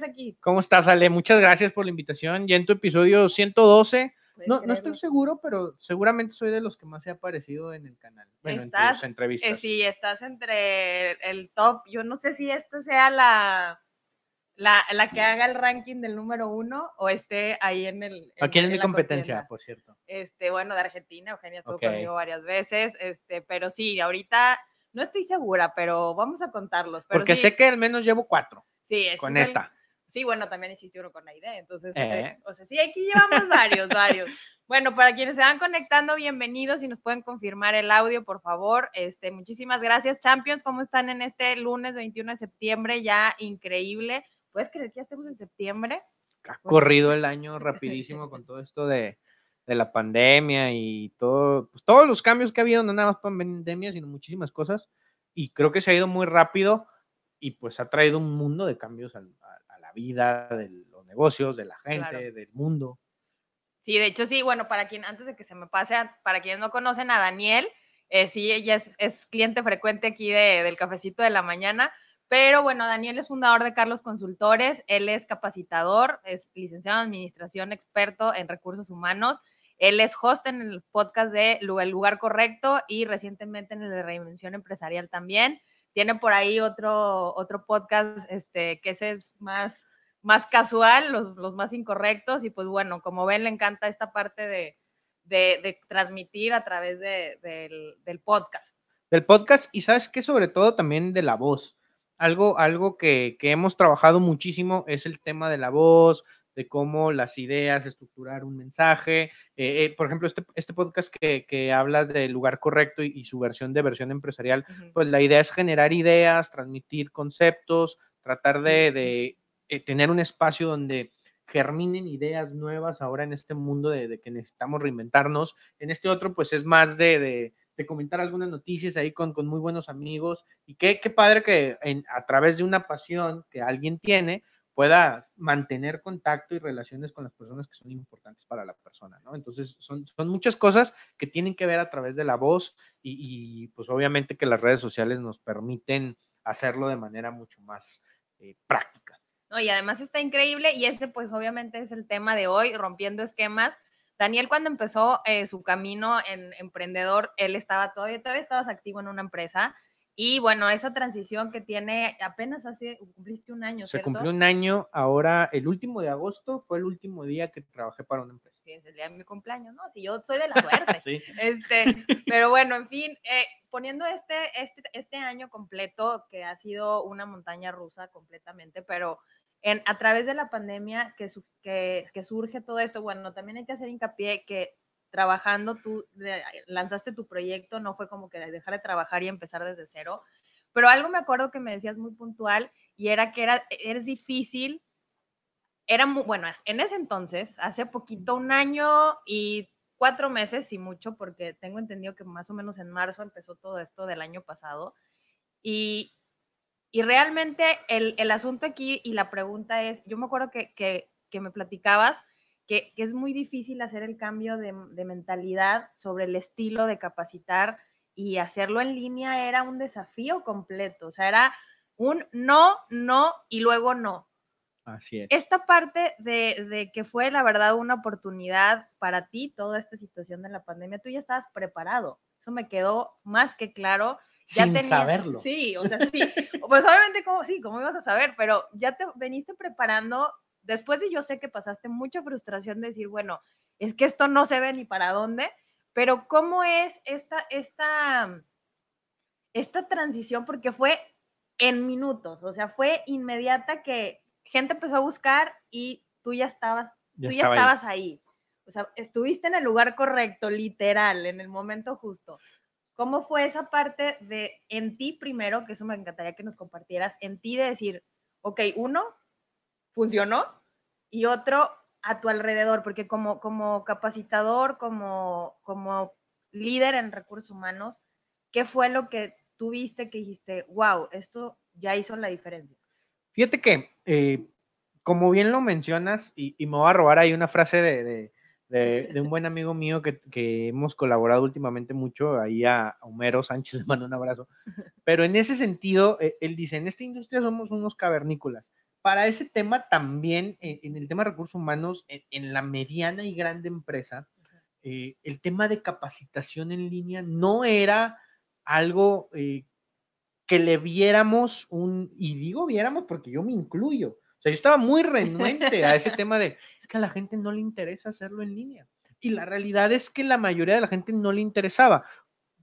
vez aquí. ¿Cómo estás, Ale? Muchas gracias por la invitación. Ya en tu episodio 112. No, no estoy seguro, pero seguramente soy de los que más he aparecido en el canal. Bueno, estás, en tus entrevistas. Eh, sí, estás entre el top. Yo no sé si esto sea la, la, la, que haga el ranking del número uno o esté ahí en el. Aquí en, mi competencia, por cierto. Este, bueno, de Argentina, Eugenia estuvo conmigo varias veces, este, pero sí, ahorita no estoy segura, pero vamos a contarlos. Porque sé que al menos llevo cuatro. Sí, este con esta. Sí, bueno, también hiciste uno con Aide, entonces, eh, eh. o sea, sí, aquí llevamos varios, varios. Bueno, para quienes se van conectando, bienvenidos y nos pueden confirmar el audio, por favor. Este, muchísimas gracias, Champions. ¿Cómo están en este lunes 21 de septiembre? Ya increíble. ¿Puedes creer que ya estemos en septiembre? Ha corrido el año rapidísimo con todo esto de, de la pandemia y todo, pues todos los cambios que ha habido, no nada más pandemia, sino muchísimas cosas. Y creo que se ha ido muy rápido y pues ha traído un mundo de cambios a, la vida, de los negocios, de la gente, del mundo. Sí, de hecho sí, bueno, para quien, antes de que se me pase, para quienes no conocen a Daniel, eh, sí, ella es, es, cliente frecuente aquí de, del cafecito de la mañana, pero bueno, Daniel es fundador de Carlos Consultores, él es capacitador, es licenciado en administración, experto en recursos humanos, él es host en el podcast de El Lugar Correcto y recientemente en el de Reinvención Empresarial también. Tiene por ahí otro, otro podcast este, que ese es más, más casual, los, los más incorrectos y pues bueno, como ven, le encanta esta parte de, de, transmitir a través de, del, del podcast. Del podcast y sabes que sobre todo también de la voz algo, algo que, hemos trabajado muchísimo es el tema de la voz, de cómo las ideas, estructurar un mensaje. Eh, eh, por ejemplo, este, este podcast que, que, hablas del lugar correcto y, su versión de versión empresarial, pues la idea es generar ideas, transmitir conceptos, tratar de, eh, tener un espacio donde germinen ideas nuevas ahora en este mundo de, que necesitamos reinventarnos. En este otro, pues es más de de comentar algunas noticias ahí con, con muy buenos amigos. Y qué, qué padre que a través de una pasión que alguien tiene, pueda mantener contacto y relaciones con las personas que son importantes para la persona, ¿no? Entonces, son, son muchas cosas que tienen que ver a través de la voz y, pues obviamente que las redes sociales nos permiten hacerlo de manera mucho más eh, práctica. No, y además está increíble y ese pues obviamente es el tema de hoy, rompiendo esquemas, Daniel cuando empezó eh, su camino en emprendedor, él estaba todavía, todavía estabas activo en una empresa y bueno, esa transición que tiene apenas hace, cumpliste un año. Se cumplió un año, ahora el último de agosto fue el último día que trabajé para una empresa. Es el día de mi cumpleaños, ¿no? Si yo soy de la suerte. sí. este, pero bueno, en fin, eh, poniendo este, este, este año completo, que ha sido una montaña rusa completamente, pero a través de la pandemia que, que, surge todo esto, bueno, también hay que hacer hincapié que trabajando tú, lanzaste tu proyecto, no fue como que dejar de trabajar y empezar desde cero, pero algo me acuerdo que me decías muy puntual y era que era, es difícil, era muy, bueno, en ese entonces, hace poquito, un año y cuatro meses y mucho, porque tengo entendido que más o menos en marzo empezó todo esto del año pasado, y, y realmente el, asunto aquí y la pregunta es, yo me acuerdo que, me platicabas que, es muy difícil hacer el cambio de, mentalidad sobre el estilo de capacitar y hacerlo en línea era un desafío completo, o sea, era un no, no y luego no. Así es. Esta parte de, de, que fue la verdad una oportunidad para ti, toda esta situación de la pandemia, tú ya estabas preparado. Eso me quedó más que claro sin saberlo. Sí, o sea, sí. pues obviamente, como, sí, ¿cómo ibas a saber? Pero ya te veniste preparando, después de yo sé que pasaste mucha frustración de decir, bueno, es que esto no se ve ni para dónde, pero ¿cómo es esta, esta, esta transición? Porque fue en minutos, o sea, fue inmediata que gente empezó a buscar y tú ya estabas, tú ya estabas ahí. O sea, estuviste en el lugar correcto, literal, en el momento justo. ¿Cómo fue esa parte de en ti primero, que eso me encantaría que nos compartieras, en ti de decir, ok, uno, funcionó, y otro, a tu alrededor, porque como, como capacitador, como, como líder en recursos humanos, ¿qué fue lo que tuviste que dijiste, wow, esto ya hizo la diferencia? Fíjate que, eh, como bien lo mencionas, y, me voy a robar ahí una frase de de, un buen amigo mío que, hemos colaborado últimamente mucho, ahí a, Homero Sánchez, le mando un abrazo. Pero en ese sentido, eh, él dice, en esta industria somos unos cavernícolas. Para ese tema también, en, el tema de recursos humanos, en, la mediana y grande empresa, eh, el tema de capacitación en línea no era algo eh, que le viéramos un, y digo viéramos porque yo me incluyo, o sea, yo estaba muy renuente a ese tema de, es que a la gente no le interesa hacerlo en línea. Y la realidad es que la mayoría de la gente no le interesaba.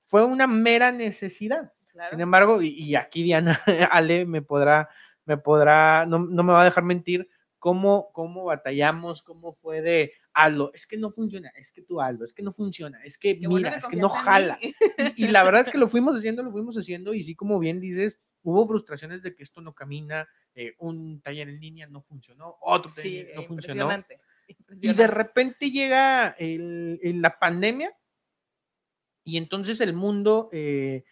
Fue una mera necesidad. Sin embargo, y, aquí Diana Ale me podrá, me podrá, no, no, me va a dejar mentir cómo, cómo batallamos, cómo fue de Aldo, es que no funciona, es que tú Aldo, es que no funciona, es que mira, es que no jala. Y, la verdad es que lo fuimos haciendo, lo fuimos haciendo, y sí, como bien dices, hubo frustraciones de que esto no camina, eh, un taller en línea no funcionó, otro taller no funcionó. Y de repente llega el, la pandemia y entonces el mundo eh,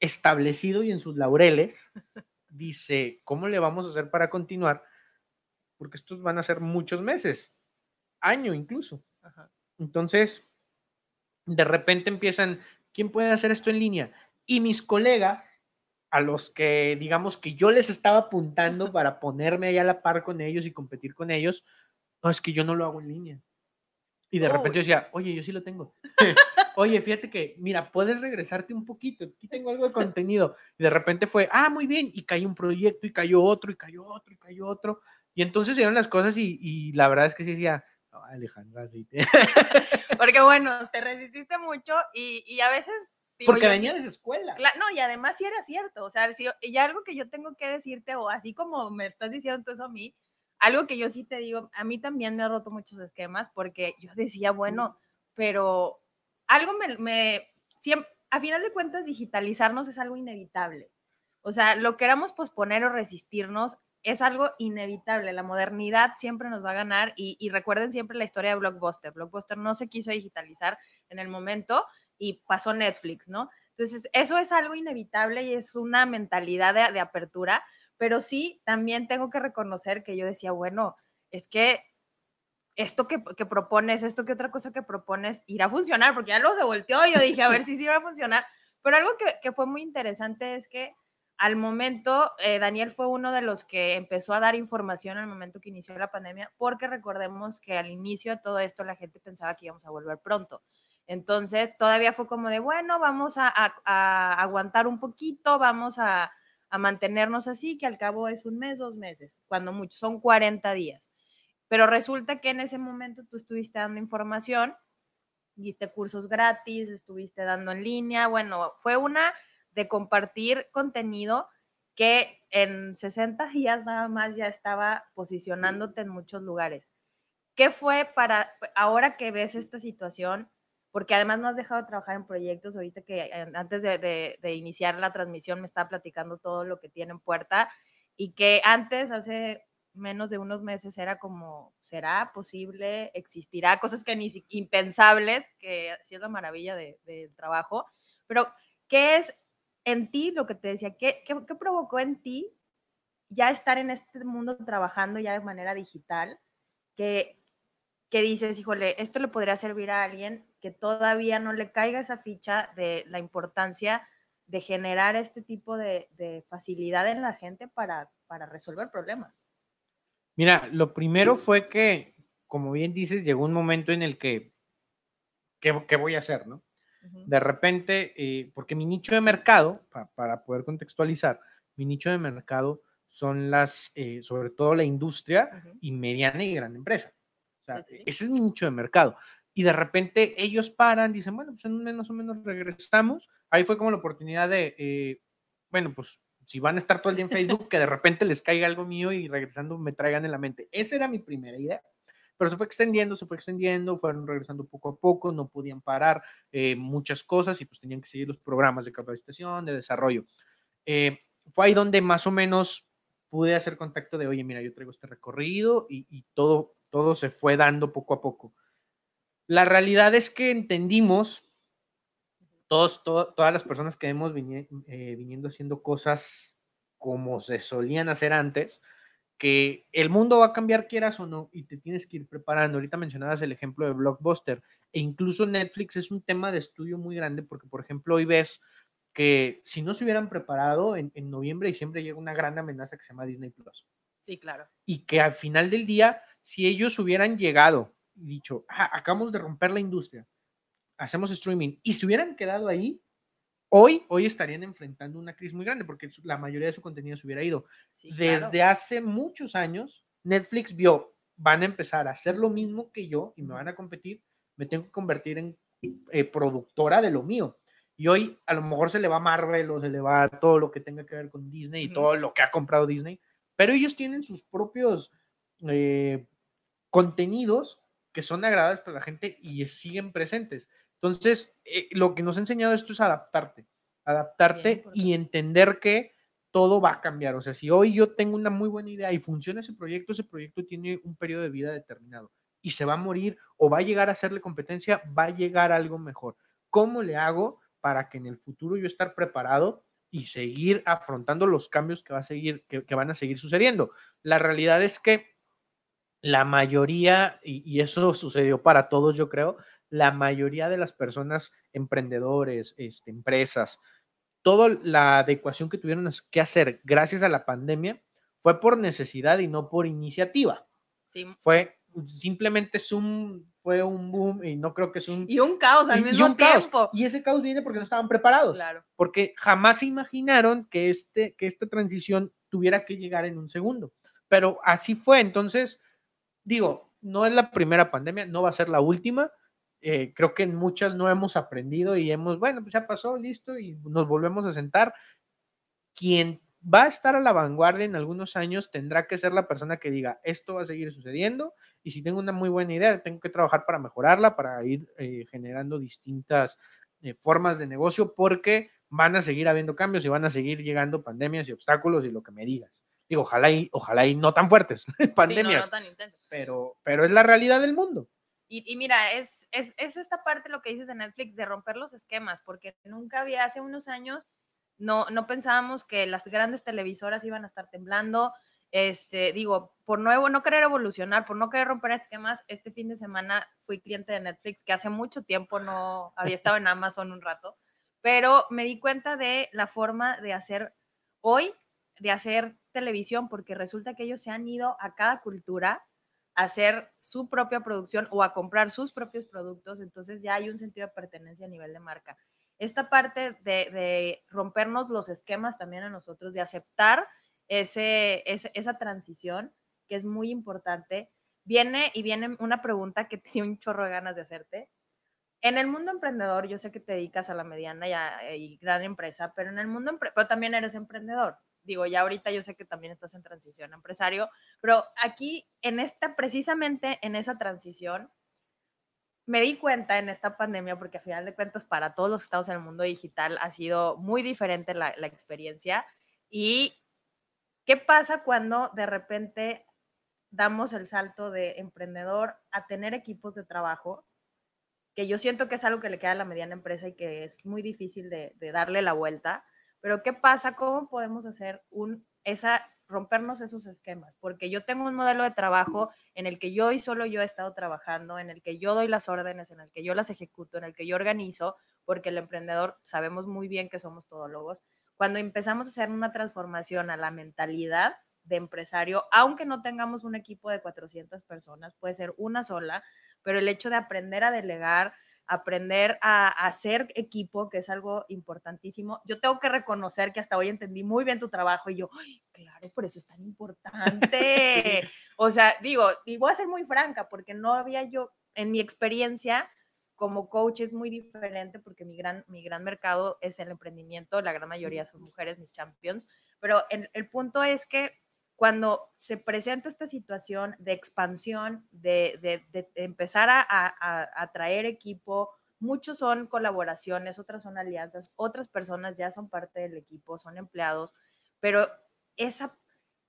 establecido y en sus laureles dice, ¿cómo le vamos a hacer para continuar? Porque estos van a ser muchos meses, año incluso. Entonces, de repente empiezan, ¿quién puede hacer esto en línea? Y mis colegas, a los que digamos que yo les estaba apuntando para ponerme ahí a la par con ellos y competir con ellos, no, es que yo no lo hago en línea. Y de repente yo decía, oye, yo sí lo tengo. oye, fíjate que, mira, puedes regresarte un poquito, aquí tengo algo de contenido. Y de repente fue, ah, muy bien, y cayó un proyecto, y cayó otro, y cayó otro, y cayó otro. Y entonces se las cosas y, y, la verdad es que sí decía, no, Alejandra, sí. Porque bueno, te resististe mucho y, y a veces... Porque venía de esa escuela. no, y además sí era cierto, o sea, si, y algo que yo tengo que decirte, o así como me estás diciendo todo eso a mí, algo que yo sí te digo, a mí también me ha roto muchos esquemas porque yo decía, bueno, pero algo me, a final de cuentas, digitalizarnos es algo inevitable. O sea, lo queramos posponer o resistirnos es algo inevitable. La modernidad siempre nos va a ganar y, recuerden siempre la historia de Blockbuster. Blockbuster no se quiso digitalizar en el momento y pasó Netflix, ¿no? Entonces, eso es algo inevitable y es una mentalidad de apertura, pero sí, también tengo que reconocer que yo decía, bueno, es que esto que, propones, esto que otra cosa que propones, irá a funcionar, porque ya luego se volteó y yo dije, a ver si sí va a funcionar. Pero algo que, fue muy interesante es que al momento, eh, Daniel fue uno de los que empezó a dar información al momento que inició la pandemia, porque recordemos que al inicio de todo esto la gente pensaba que íbamos a volver pronto. Entonces, todavía fue como de, bueno, vamos a aguantar un poquito, vamos a, a mantenernos así, que al cabo es un mes, dos meses, cuando mucho, son 40 días. Pero resulta que en ese momento tú estuviste dando información, diste cursos gratis, estuviste dando en línea, bueno, fue una de compartir contenido que en 60 días nada más ya estaba posicionándote en muchos lugares. ¿Qué fue para ahora que ves esta situación? porque además no has dejado de trabajar en proyectos. Ahorita que eh, antes de, iniciar la transmisión me estaba platicando todo lo que tiene en puerta y que antes, hace menos de unos meses, era como, ¿será posible? ¿Existirá? Cosas que ni impensables, que ha sido la maravilla del trabajo. Pero, ¿qué es en ti lo que te decía? ¿Qué, qué, provocó en ti ya estar en este mundo trabajando ya de manera digital? Que, que dices, híjole, esto le podría servir a alguien que todavía no le caiga esa ficha de la importancia de generar este tipo de, facilidad en la gente para, para resolver problemas. Mira, lo primero fue que, como bien dices, llegó un momento en el que, ¿qué, voy a hacer? ¿no? De repente, eh, porque mi nicho de mercado, para poder contextualizar, mi nicho de mercado son las, eh, sobre todo la industria y mediana y gran empresa. Ese es mi nicho de mercado. Y de repente ellos paran, dicen, bueno, pues en un menos o menos regresamos. Ahí fue como la oportunidad de, eh, bueno, pues si van a estar todo el día en Facebook, que de repente les caiga algo mío y regresando me traigan en la mente. Esa era mi primera idea. Pero se fue extendiendo, se fue extendiendo, fueron regresando poco a poco, no podían parar eh, muchas cosas y pues tenían que seguir los programas de capacitación, de desarrollo. Eh, fue ahí donde más o menos pude hacer contacto de, oye, mira, yo traigo este recorrido y, y todo todo se fue dando poco a poco. La realidad es que entendimos, todos, todas las personas que hemos eh, viniendo haciendo cosas como se solían hacer antes, que el mundo va a cambiar quieras o no y te tienes que ir preparando. Ahorita mencionabas el ejemplo de Blockbuster e incluso Netflix es un tema de estudio muy grande porque, por ejemplo, hoy ves que si no se hubieran preparado en, en noviembre y diciembre llega una gran amenaza que se llama Disney Plus. Sí, claro. Y que al final del día, si ellos hubieran llegado y dicho, ah, acabamos de romper la industria, hacemos streaming, y se hubieran quedado ahí, hoy, hoy estarían enfrentando una crisis muy grande porque la mayoría de su contenido se hubiera ido. Desde hace muchos años, Netflix vio, van a empezar a hacer lo mismo que yo y me van a competir, me tengo que convertir en eh, productora de lo mío. Y hoy a lo mejor se le va Marvel o se le va todo lo que tenga que ver con Disney y todo lo que ha comprado Disney, pero ellos tienen sus propios eh, contenidos que son agradables para la gente y siguen presentes. Entonces, eh, lo que nos ha enseñado esto es adaptarte, adaptarte y entender que todo va a cambiar. O sea, si hoy yo tengo una muy buena idea y funciona ese proyecto, ese proyecto tiene un periodo de vida determinado y se va a morir o va a llegar a hacerle competencia, va a llegar algo mejor. ¿Cómo le hago para que en el futuro yo estar preparado y seguir afrontando los cambios que, va a seguir, que, van a seguir sucediendo? La realidad es que la mayoría, y, eso sucedió para todos, yo creo, la mayoría de las personas, emprendedores, este, empresas, toda la adecuación que tuvieron que hacer gracias a la pandemia fue por necesidad y no por iniciativa. Sí. Fue simplemente Zoom fue un boom y no creo que es un... Y un caos al mismo tiempo. Y ese caos viene porque no estaban preparados. Claro. Porque jamás se imaginaron que, este, que esta transición tuviera que llegar en un segundo. Pero así fue. Entonces, digo, no es la primera pandemia, no va a ser la última. Eh, creo que en muchas no hemos aprendido y hemos, bueno, pues ya pasó, listo, y nos volvemos a sentar. Quien va a estar a la vanguardia en algunos años tendrá que ser la persona que diga, esto va a seguir sucediendo y si tengo una muy buena idea, tengo que trabajar para mejorarla, para ir eh, generando distintas eh, formas de negocio, porque van a seguir habiendo cambios y van a seguir llegando pandemias y obstáculos y lo que me digas. Digo, ojalá y, ojalá y no tan fuertes, pandemias, Pero, pero es la realidad del mundo. Y, mira, es, es, es esta parte lo que dices en Netflix de romper los esquemas, porque nunca había, hace unos años, no, no pensábamos que las grandes televisoras iban a estar temblando, este, digo, por nuevo, no querer evolucionar, por no querer romper esquemas, este fin de semana fui cliente de Netflix, que hace mucho tiempo no había estado en Amazon un rato, pero me di cuenta de la forma de hacer hoy, de hacer televisión, porque resulta que ellos se han ido a cada cultura hacer su propia producción o a comprar sus propios productos, entonces ya hay un sentido de pertenencia a nivel de marca. Esta parte de, rompernos los esquemas también a nosotros, de aceptar ese, esa transición, que es muy importante. Viene y viene una pregunta que tenía un chorro de ganas de hacerte. En el mundo emprendedor, yo sé que te dedicas a la mediana y, gran empresa, pero en el mundo, pero también eres emprendedor. Digo, ya ahorita yo sé que también estás en transición empresario, pero aquí, en esta, precisamente en esa transición, me di cuenta en esta pandemia, porque a final de cuentas para todos los estados en el mundo digital ha sido muy diferente la, la experiencia y ¿Qué pasa cuando de repente damos el salto de emprendedor a tener equipos de trabajo? Que yo siento que es algo que le queda a la mediana empresa y que es muy difícil de, darle la vuelta. Pero ¿qué pasa? ¿Cómo podemos hacer un, esa, rompernos esos esquemas? Porque yo tengo un modelo de trabajo en el que yo y solo yo he estado trabajando, en el que yo doy las órdenes, en el que yo las ejecuto, en el que yo organizo, porque el emprendedor sabemos muy bien que somos todólogos cuando empezamos a hacer una transformación a la mentalidad de empresario, aunque no tengamos un equipo de 400 personas, puede ser una sola, pero el hecho de aprender a delegar, aprender a, hacer equipo, que es algo importantísimo. Yo tengo que reconocer que hasta hoy entendí muy bien tu trabajo y yo, Ay, claro, por eso es tan importante. O sea, digo, y voy a ser muy franca, porque no había yo, en mi experiencia, como coach es muy diferente porque mi gran, mi gran mercado es el emprendimiento, la gran mayoría son mujeres, mis champions, pero el, el punto es que cuando se presenta esta situación de expansión, de, de, de empezar a, a, a, traer equipo, muchos son colaboraciones, otras son alianzas, otras personas ya son parte del equipo, son empleados, pero esa,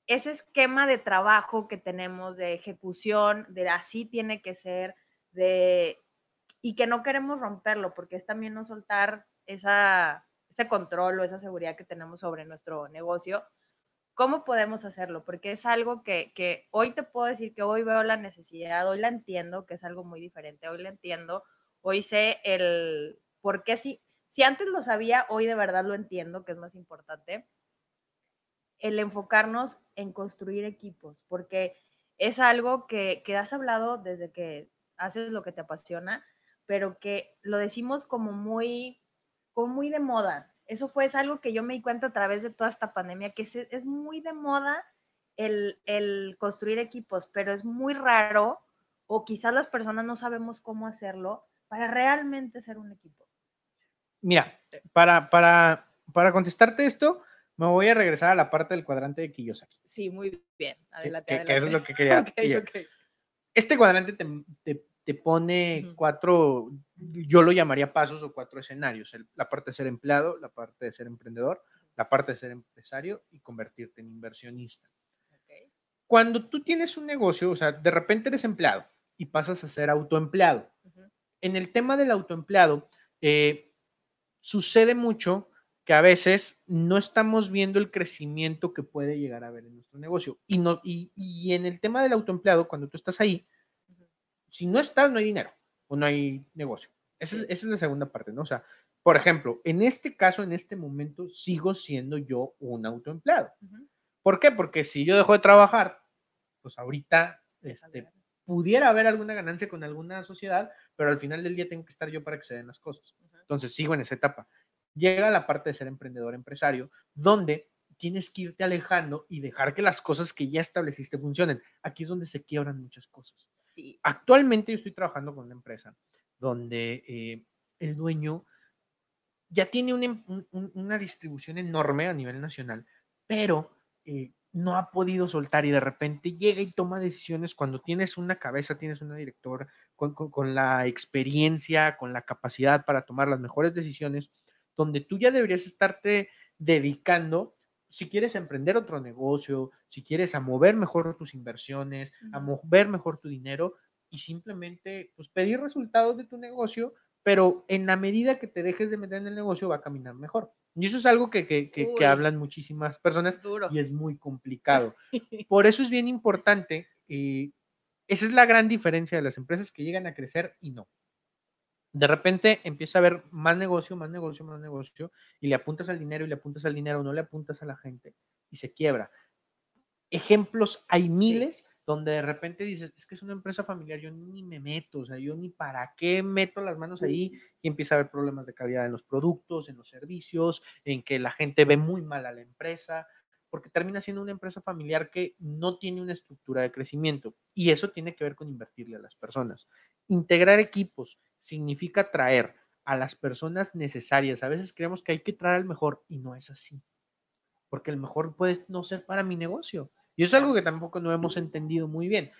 ese esquema de trabajo que tenemos, de ejecución, de así tiene que ser, de y que no queremos romperlo porque es también no soltar esa, ese control o esa seguridad que tenemos sobre nuestro negocio. ¿Cómo podemos hacerlo? Porque es algo que, que hoy te puedo decir que hoy veo la necesidad, hoy la entiendo, que es algo muy diferente, hoy la entiendo, hoy sé el por qué si, si antes lo sabía, hoy de verdad lo entiendo, que es más importante. el enfocarnos en construir equipos, porque es algo que, que has hablado desde que haces lo que te apasiona, pero que lo decimos como muy, como muy de moda. Eso fue es algo que yo me di cuenta a través de toda esta pandemia, que es, es muy de moda el, el construir equipos, pero es muy raro o quizás las personas no sabemos cómo hacerlo para realmente ser un equipo. Mira, para, para, para contestarte esto, me voy a regresar a la parte del cuadrante de Kiyosaki. Sí, muy bien. Adelante, que, eso es lo que quería. Este cuadrante te, te, pone cuatro, yo lo llamaría pasos o cuatro escenarios. la parte de ser empleado, la parte de ser emprendedor, la parte de ser empresario y convertirte en inversionista. Cuando tú tienes un negocio, o sea, de repente eres empleado y pasas a ser autoempleado. En el tema del autoempleado, eh, sucede mucho que a veces no estamos viendo el crecimiento que puede llegar a haber en nuestro negocio. Y, no, y, en el tema del autoempleado, cuando tú estás ahí, si no estás, no hay dinero o no hay negocio. Esa, es la segunda parte, ¿no? O sea, por ejemplo, en este caso, en este momento, sigo siendo yo un autoempleado. ¿Por qué? Porque si yo dejo de trabajar, pues ahorita este, pudiera haber alguna ganancia con alguna sociedad, pero al final del día tengo que estar yo para que se den las cosas. Entonces sigo en esa etapa llega la parte de ser emprendedor, empresario, donde tienes que irte alejando y dejar que las cosas que ya estableciste funcionen. Aquí es donde se quiebran muchas cosas. Actualmente yo estoy trabajando con una empresa donde eh, el dueño ya tiene una, distribución enorme a nivel nacional, pero eh, no ha podido soltar y de repente llega y toma decisiones cuando tienes una cabeza, tienes una directora con la experiencia, con la capacidad para tomar las mejores decisiones donde tú ya deberías estarte dedicando, si quieres emprender otro negocio, si quieres a mover mejor tus inversiones, a mover mejor tu dinero y simplemente pues pedir resultados de tu negocio, pero en la medida que te dejes de meter en el negocio va a caminar mejor. Y eso es algo que, que, hablan muchísimas personas y es muy complicado. Por eso es bien importante, y eh, esa es la gran diferencia de las empresas que llegan a crecer y no de repente empieza a haber más negocio, más negocio, más negocio, y le apuntas al dinero y le apuntas al dinero, no le apuntas a la gente y se quiebra. Ejemplos hay miles donde de repente dices, es que es una empresa familiar, yo ni me meto, o sea, yo ni para qué meto las manos ahí y empieza a haber problemas de calidad en los productos, en los servicios, en que la gente ve muy mal a la empresa, porque termina siendo una empresa familiar que no tiene una estructura de crecimiento y eso tiene que ver con invertirle a las personas. Integrar equipos, significa traer a las personas necesarias. A veces creemos que hay que traer al mejor y no es así, porque el mejor puede no ser para mi negocio. Y eso es algo que tampoco no hemos entendido muy bien.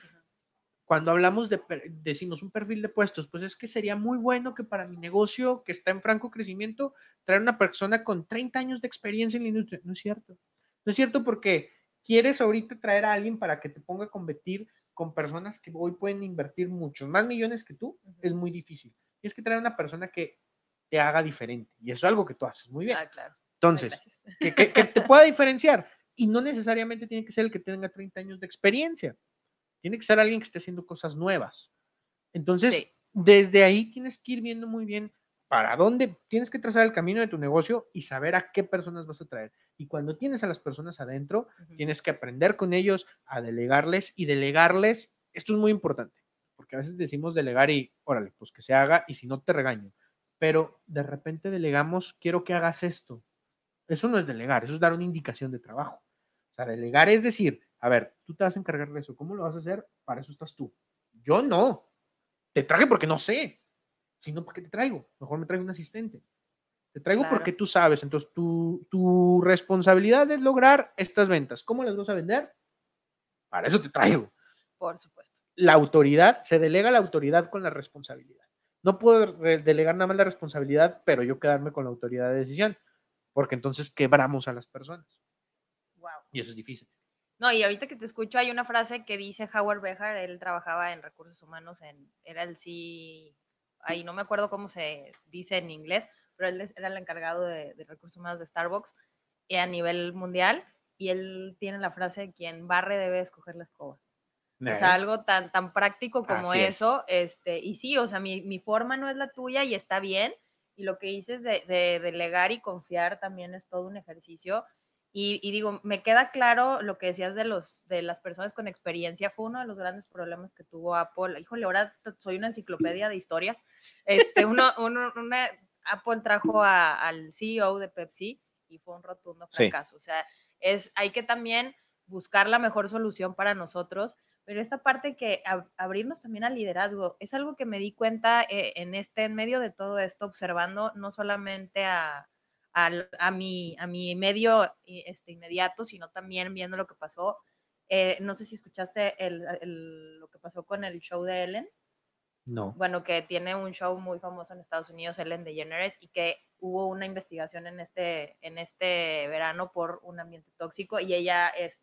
Cuando hablamos de, decimos un perfil de puestos, pues es que sería muy bueno que para mi negocio que está en franco crecimiento, traer una persona con 30 años de experiencia en la industria. No es cierto. No es cierto porque quieres ahorita traer a alguien para que te ponga a competir con personas que hoy pueden invertir muchos más millones que tú, es muy difícil. Tienes que traer una persona que te haga diferente. Y eso es algo que tú haces muy bien. Ah, claro. Entonces, que, te pueda diferenciar. Y no necesariamente tiene que ser el que tenga 30 años de experiencia. Tiene que ser alguien que esté haciendo cosas nuevas. Entonces, desde ahí tienes que ir viendo muy bien para dónde tienes que trazar el camino de tu negocio y saber a qué personas vas a traer. Y cuando tienes a las personas adentro, tienes que aprender con ellos a delegarles y delegarles. Esto es muy importante, porque a veces decimos delegar y, órale, pues que se haga y si no te regaño. Pero de repente delegamos, quiero que hagas esto. Eso no es delegar, eso es dar una indicación de trabajo. O sea, delegar es decir, a ver, tú te vas a encargar de eso, ¿cómo lo vas a hacer? Para eso estás tú. Yo no. Te traje porque no sé si no, ¿para qué te traigo? Mejor me traigo un asistente. Te traigo porque tú sabes. Entonces, tu, tu responsabilidad es lograr estas ventas. ¿Cómo las vas a vender? Para eso te traigo. Por supuesto. La autoridad, se delega la autoridad con la responsabilidad. No puedo delegar nada más la responsabilidad, pero yo quedarme con la autoridad de decisión, porque entonces quebramos a las personas. Wow. Y eso es difícil. No, y ahorita que te escucho, hay una frase que dice Howard Behar, él trabajaba en recursos humanos, en, era el sí ahí no me acuerdo cómo se dice en inglés, pero él era el encargado de, recursos humanos de Starbucks y a nivel mundial, y él tiene la frase, quien barre debe escoger la escoba. O sea, algo tan, tan práctico como eso, este, y sí, o sea, mi, mi, forma no es la tuya y está bien, y lo que dices de, de delegar y confiar también es todo un ejercicio, Y, digo, me queda claro lo que decías de, los, de las personas con experiencia. Fue uno de los grandes problemas que tuvo Apple. Híjole, ahora soy una enciclopedia de historias. Este, uno, uno una, Apple trajo al CEO de Pepsi y fue un rotundo fracaso. O sea, es, hay que también buscar la mejor solución para nosotros, pero esta parte que abrirnos también al liderazgo es algo que me di cuenta eh, en este, en medio de todo esto, observando no solamente a, a, mi, a mi medio este, inmediato, sino también viendo lo que pasó. Eh, no sé si escuchaste lo que pasó con el show de Ellen. No. Bueno, que tiene un show muy famoso en Estados Unidos, Ellen DeGeneres, y que hubo una investigación en este, en este verano por un ambiente tóxico y ella es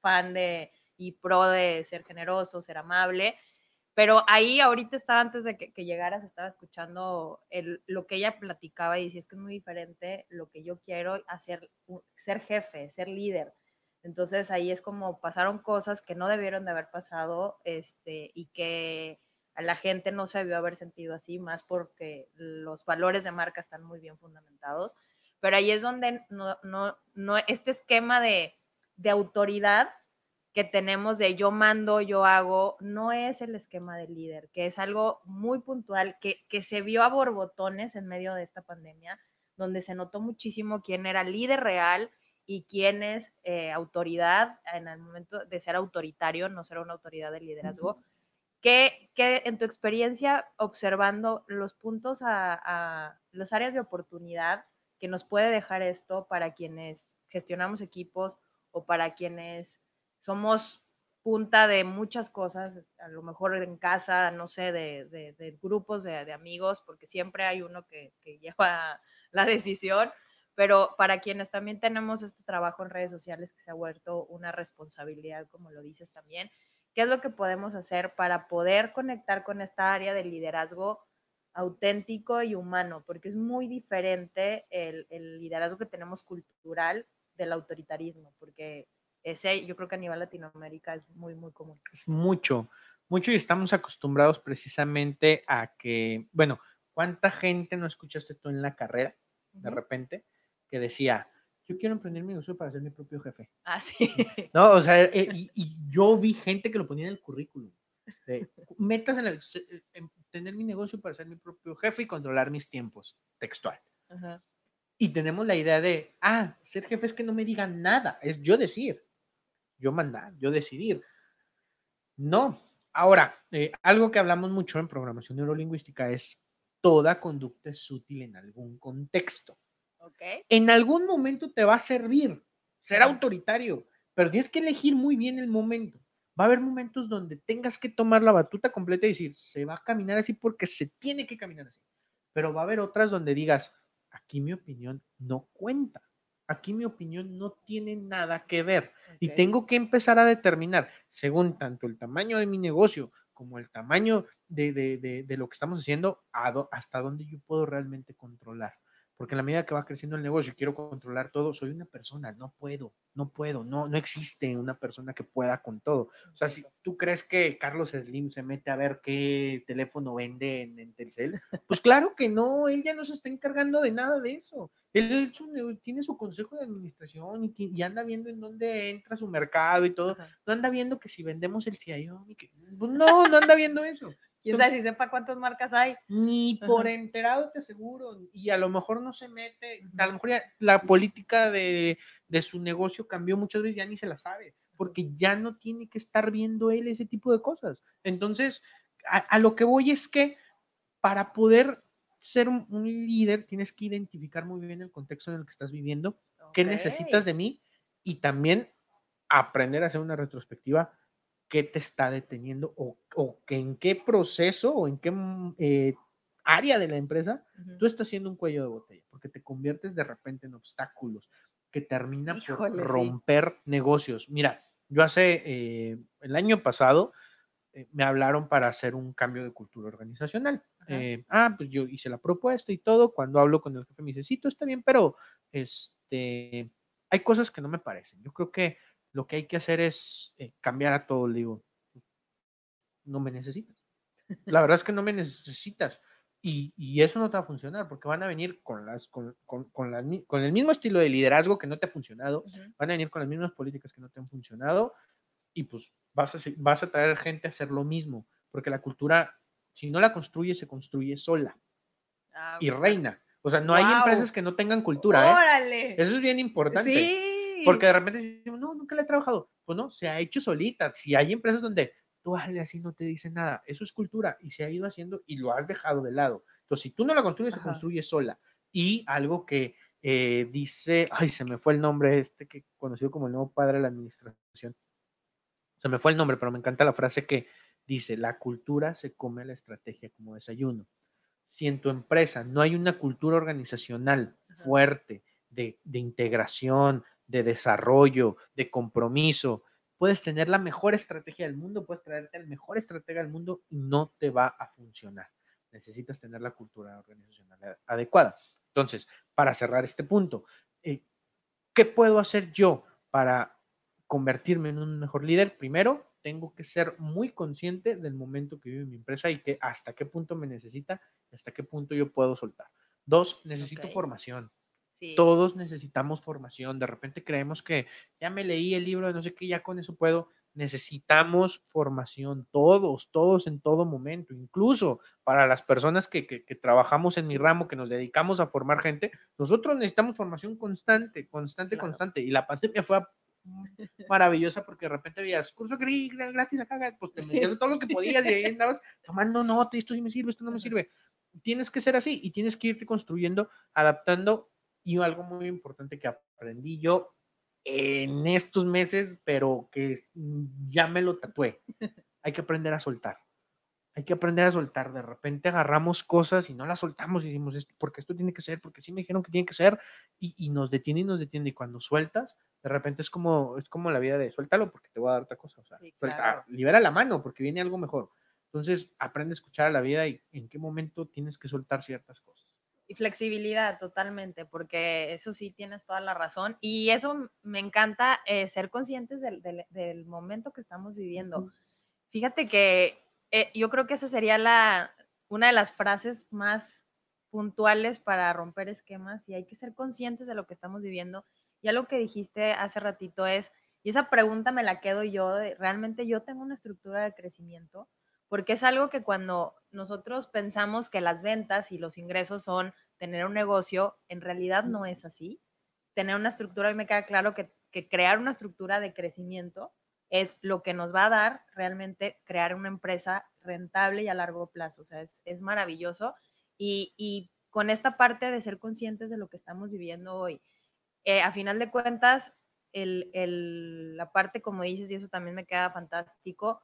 fan de y pro de ser generoso, ser amable. Pero ahí ahorita estaba, antes de que, que llegaras, estaba escuchando el, lo que ella platicaba y decía, es que es muy diferente lo que yo quiero hacer, ser jefe, ser líder. Entonces ahí es como pasaron cosas que no debieron de haber pasado este, y que a la gente no se debió haber sentido así, más porque los valores de marca están muy bien fundamentados. Pero ahí es donde no, no, no este esquema de, de autoridad que tenemos de yo mando, yo hago, no es el esquema del líder, que es algo muy puntual, que, que se vio a borbotones en medio de esta pandemia, donde se notó muchísimo quién era líder real y quién es eh, autoridad en el momento de ser autoritario, no ser una autoridad de liderazgo. ¿Qué, en tu experiencia, observando los puntos a, a las áreas de oportunidad que nos puede dejar esto para quienes gestionamos equipos o para quienes somos punta de muchas cosas, a lo mejor en casa, no sé, de, grupos de, amigos, porque siempre hay uno que, lleva la decisión, pero para quienes también tenemos este trabajo en redes sociales que se ha vuelto una responsabilidad, como lo dices también, ¿qué es lo que podemos hacer para poder conectar con esta área del liderazgo auténtico y humano? Porque es muy diferente el, el liderazgo que tenemos cultural del autoritarismo, porque ese yo creo que a nivel Latinoamérica es muy, muy común. Es mucho, mucho y estamos acostumbrados precisamente a que, bueno, ¿cuánta gente no escuchaste tú en la carrera de repente que decía, yo quiero emprender mi negocio para ser mi propio jefe? Ah, sí. No, o sea, eh, y, yo vi gente que lo ponía en el currículum. metas en el, tener mi negocio para ser mi propio jefe y controlar mis tiempos, textual. Y tenemos la idea de, ah, ser jefe es que no me digan nada, es yo decir yo mandar, yo decidir. No. Ahora, eh, algo que hablamos mucho en programación neurolingüística es toda conducta es útil en algún contexto. Okay. En algún momento te va a servir ser autoritario, pero tienes que elegir muy bien el momento. Va a haber momentos donde tengas que tomar la batuta completa y decir, se va a caminar así porque se tiene que caminar así. Pero va a haber otras donde digas, aquí mi opinión no cuenta aquí mi opinión no tiene nada que ver y tengo que empezar a determinar, según tanto el tamaño de mi negocio como el tamaño de, de lo que estamos haciendo, hasta dónde yo puedo realmente controlar porque en la medida que va creciendo el negocio y quiero controlar todo, soy una persona, no puedo, no puedo, no, no existe una persona que pueda con todo. O sea, si tú crees que Carlos Slim se mete a ver qué teléfono vende en, Telcel, pues claro que no, él ya no se está encargando de nada de eso. Él, tiene su consejo de administración y, anda viendo en dónde entra su mercado y todo. No anda viendo que si vendemos el CIO, pues no, no anda viendo eso. Quién sabe si sepa cuántas marcas hay. Ni por enterado te aseguro. Y a lo mejor no se mete, a lo mejor la política de, su negocio cambió muchas veces, ya ni se la sabe, porque ya no tiene que estar viendo él ese tipo de cosas. Entonces, a, lo que voy es que para poder ser un, líder tienes que identificar muy bien el contexto en el que estás viviendo, qué necesitas de mí y también aprender a hacer una retrospectiva qué te está deteniendo o, que en qué proceso o en qué mm, eh, área de la empresa tú estás haciendo un cuello de botella, porque te conviertes de repente en obstáculos que termina por romper negocios. Mira, yo hace eh, el año pasado eh, me hablaron para hacer un cambio de cultura organizacional. ah, pues yo hice la propuesta y todo. Cuando hablo con el jefe me dice, sí, todo está bien, pero este, hay cosas que no me parecen. Yo creo que lo que hay que hacer es eh, cambiar a todo. Le digo, no me necesitas. La verdad es que no me necesitas. Y, eso no te va a funcionar porque van a venir con, las, con, con, con, el mismo estilo de liderazgo que no te ha funcionado, van a venir con las mismas políticas que no te han funcionado y pues vas a, vas a traer gente a hacer lo mismo, porque la cultura, si no la construye, se construye sola ah, y reina. O sea, no hay empresas que no tengan cultura. ¿eh? ¡Órale! Eso es bien importante. Sí. Porque de repente decimos, no, nunca la he trabajado. Pues no, se ha hecho solita. Si hay empresas donde tú hazle así, no te dice nada. Eso es cultura y se ha ido haciendo y lo has dejado de lado. Entonces, si tú no la construyes, se construye sola. Y algo que eh, dice, ay, se me fue el nombre este que conocido como el nuevo padre de la administración. Se me fue el nombre, pero me encanta la frase que dice, la cultura se come la estrategia como desayuno. Si en tu empresa no hay una cultura organizacional fuerte de, de integración, de desarrollo, de compromiso, puedes tener la mejor estrategia del mundo, puedes traerte el mejor estratega del mundo y no te va a funcionar. Necesitas tener la cultura organizacional adecuada. Entonces, para cerrar este punto, eh, ¿qué puedo hacer yo para convertirme en un mejor líder? Primero, tengo que ser muy consciente del momento que vive mi empresa y que hasta qué punto me necesita hasta qué punto yo puedo soltar. Dos, necesito formación. Todos necesitamos formación. De repente creemos que ya me leí el libro de no sé qué, ya con eso puedo. Necesitamos formación, todos, todos en todo momento, incluso para las personas que, trabajamos en mi ramo, que nos dedicamos a formar gente, nosotros necesitamos formación constante, constante, constante. Y la pandemia fue maravillosa porque de repente veías curso gratis acá, pues te metías todo lo que podías y ahí andabas tomando nota, esto sí me sirve, esto no me sirve. Tienes que ser así y tienes que irte construyendo, adaptando y algo muy importante que aprendí yo en estos meses, pero que ya me lo tatué. Hay que aprender a soltar. Hay que aprender a soltar. De repente agarramos cosas y no las soltamos y decimos, porque esto tiene que ser, porque sí me dijeron que tiene que ser, y, nos detiene y nos detiene. Y cuando sueltas, de repente es como, es como la vida de suéltalo porque te voy a dar otra cosa. O sea, libera la mano porque viene algo mejor. Entonces, aprende a escuchar a la vida y en qué momento tienes que soltar ciertas cosas. Y flexibilidad totalmente, porque eso sí tienes toda la razón. Y eso me encanta, eh, ser conscientes del, momento que estamos viviendo. Fíjate que eh, yo creo que esa sería la, una de las frases más puntuales para romper esquemas y hay que ser conscientes de lo que estamos viviendo. Ya lo que dijiste hace ratito es, y esa pregunta me la quedo yo, ¿realmente yo tengo una estructura de crecimiento? Porque es algo que cuando nosotros pensamos que las ventas y los ingresos son tener un negocio, en realidad no es así. Tener una estructura, y me queda claro que, crear una estructura de crecimiento es lo que nos va a dar realmente crear una empresa rentable y a largo plazo. O sea, es, maravilloso. Y, con esta parte de ser conscientes de lo que estamos viviendo hoy, eh, a final de cuentas, la parte, como dices, y eso también me queda fantástico,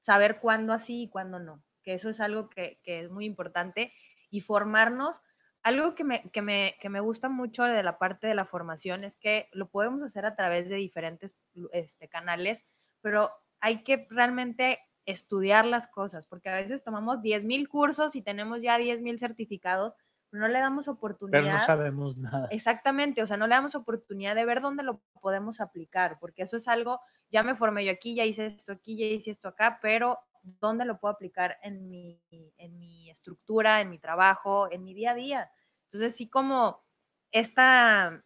saber cuándo así y cuándo no, que eso es algo que, es muy importante y formarnos. Algo que me, que, me, que me gusta mucho de la parte de la formación es que lo podemos hacer a través de diferentes este, canales, pero hay que realmente estudiar las cosas, porque a veces tomamos 10.000 cursos y tenemos ya 10.000 certificados, no le damos oportunidad. Pero no sabemos nada. Exactamente, o sea, no le damos oportunidad de ver dónde lo podemos aplicar, porque eso es algo, ya me formé yo aquí, ya hice esto aquí, ya hice esto acá, pero ¿dónde lo puedo aplicar en mi, en mi estructura, en mi trabajo, en mi día a día? Entonces, sí como esta,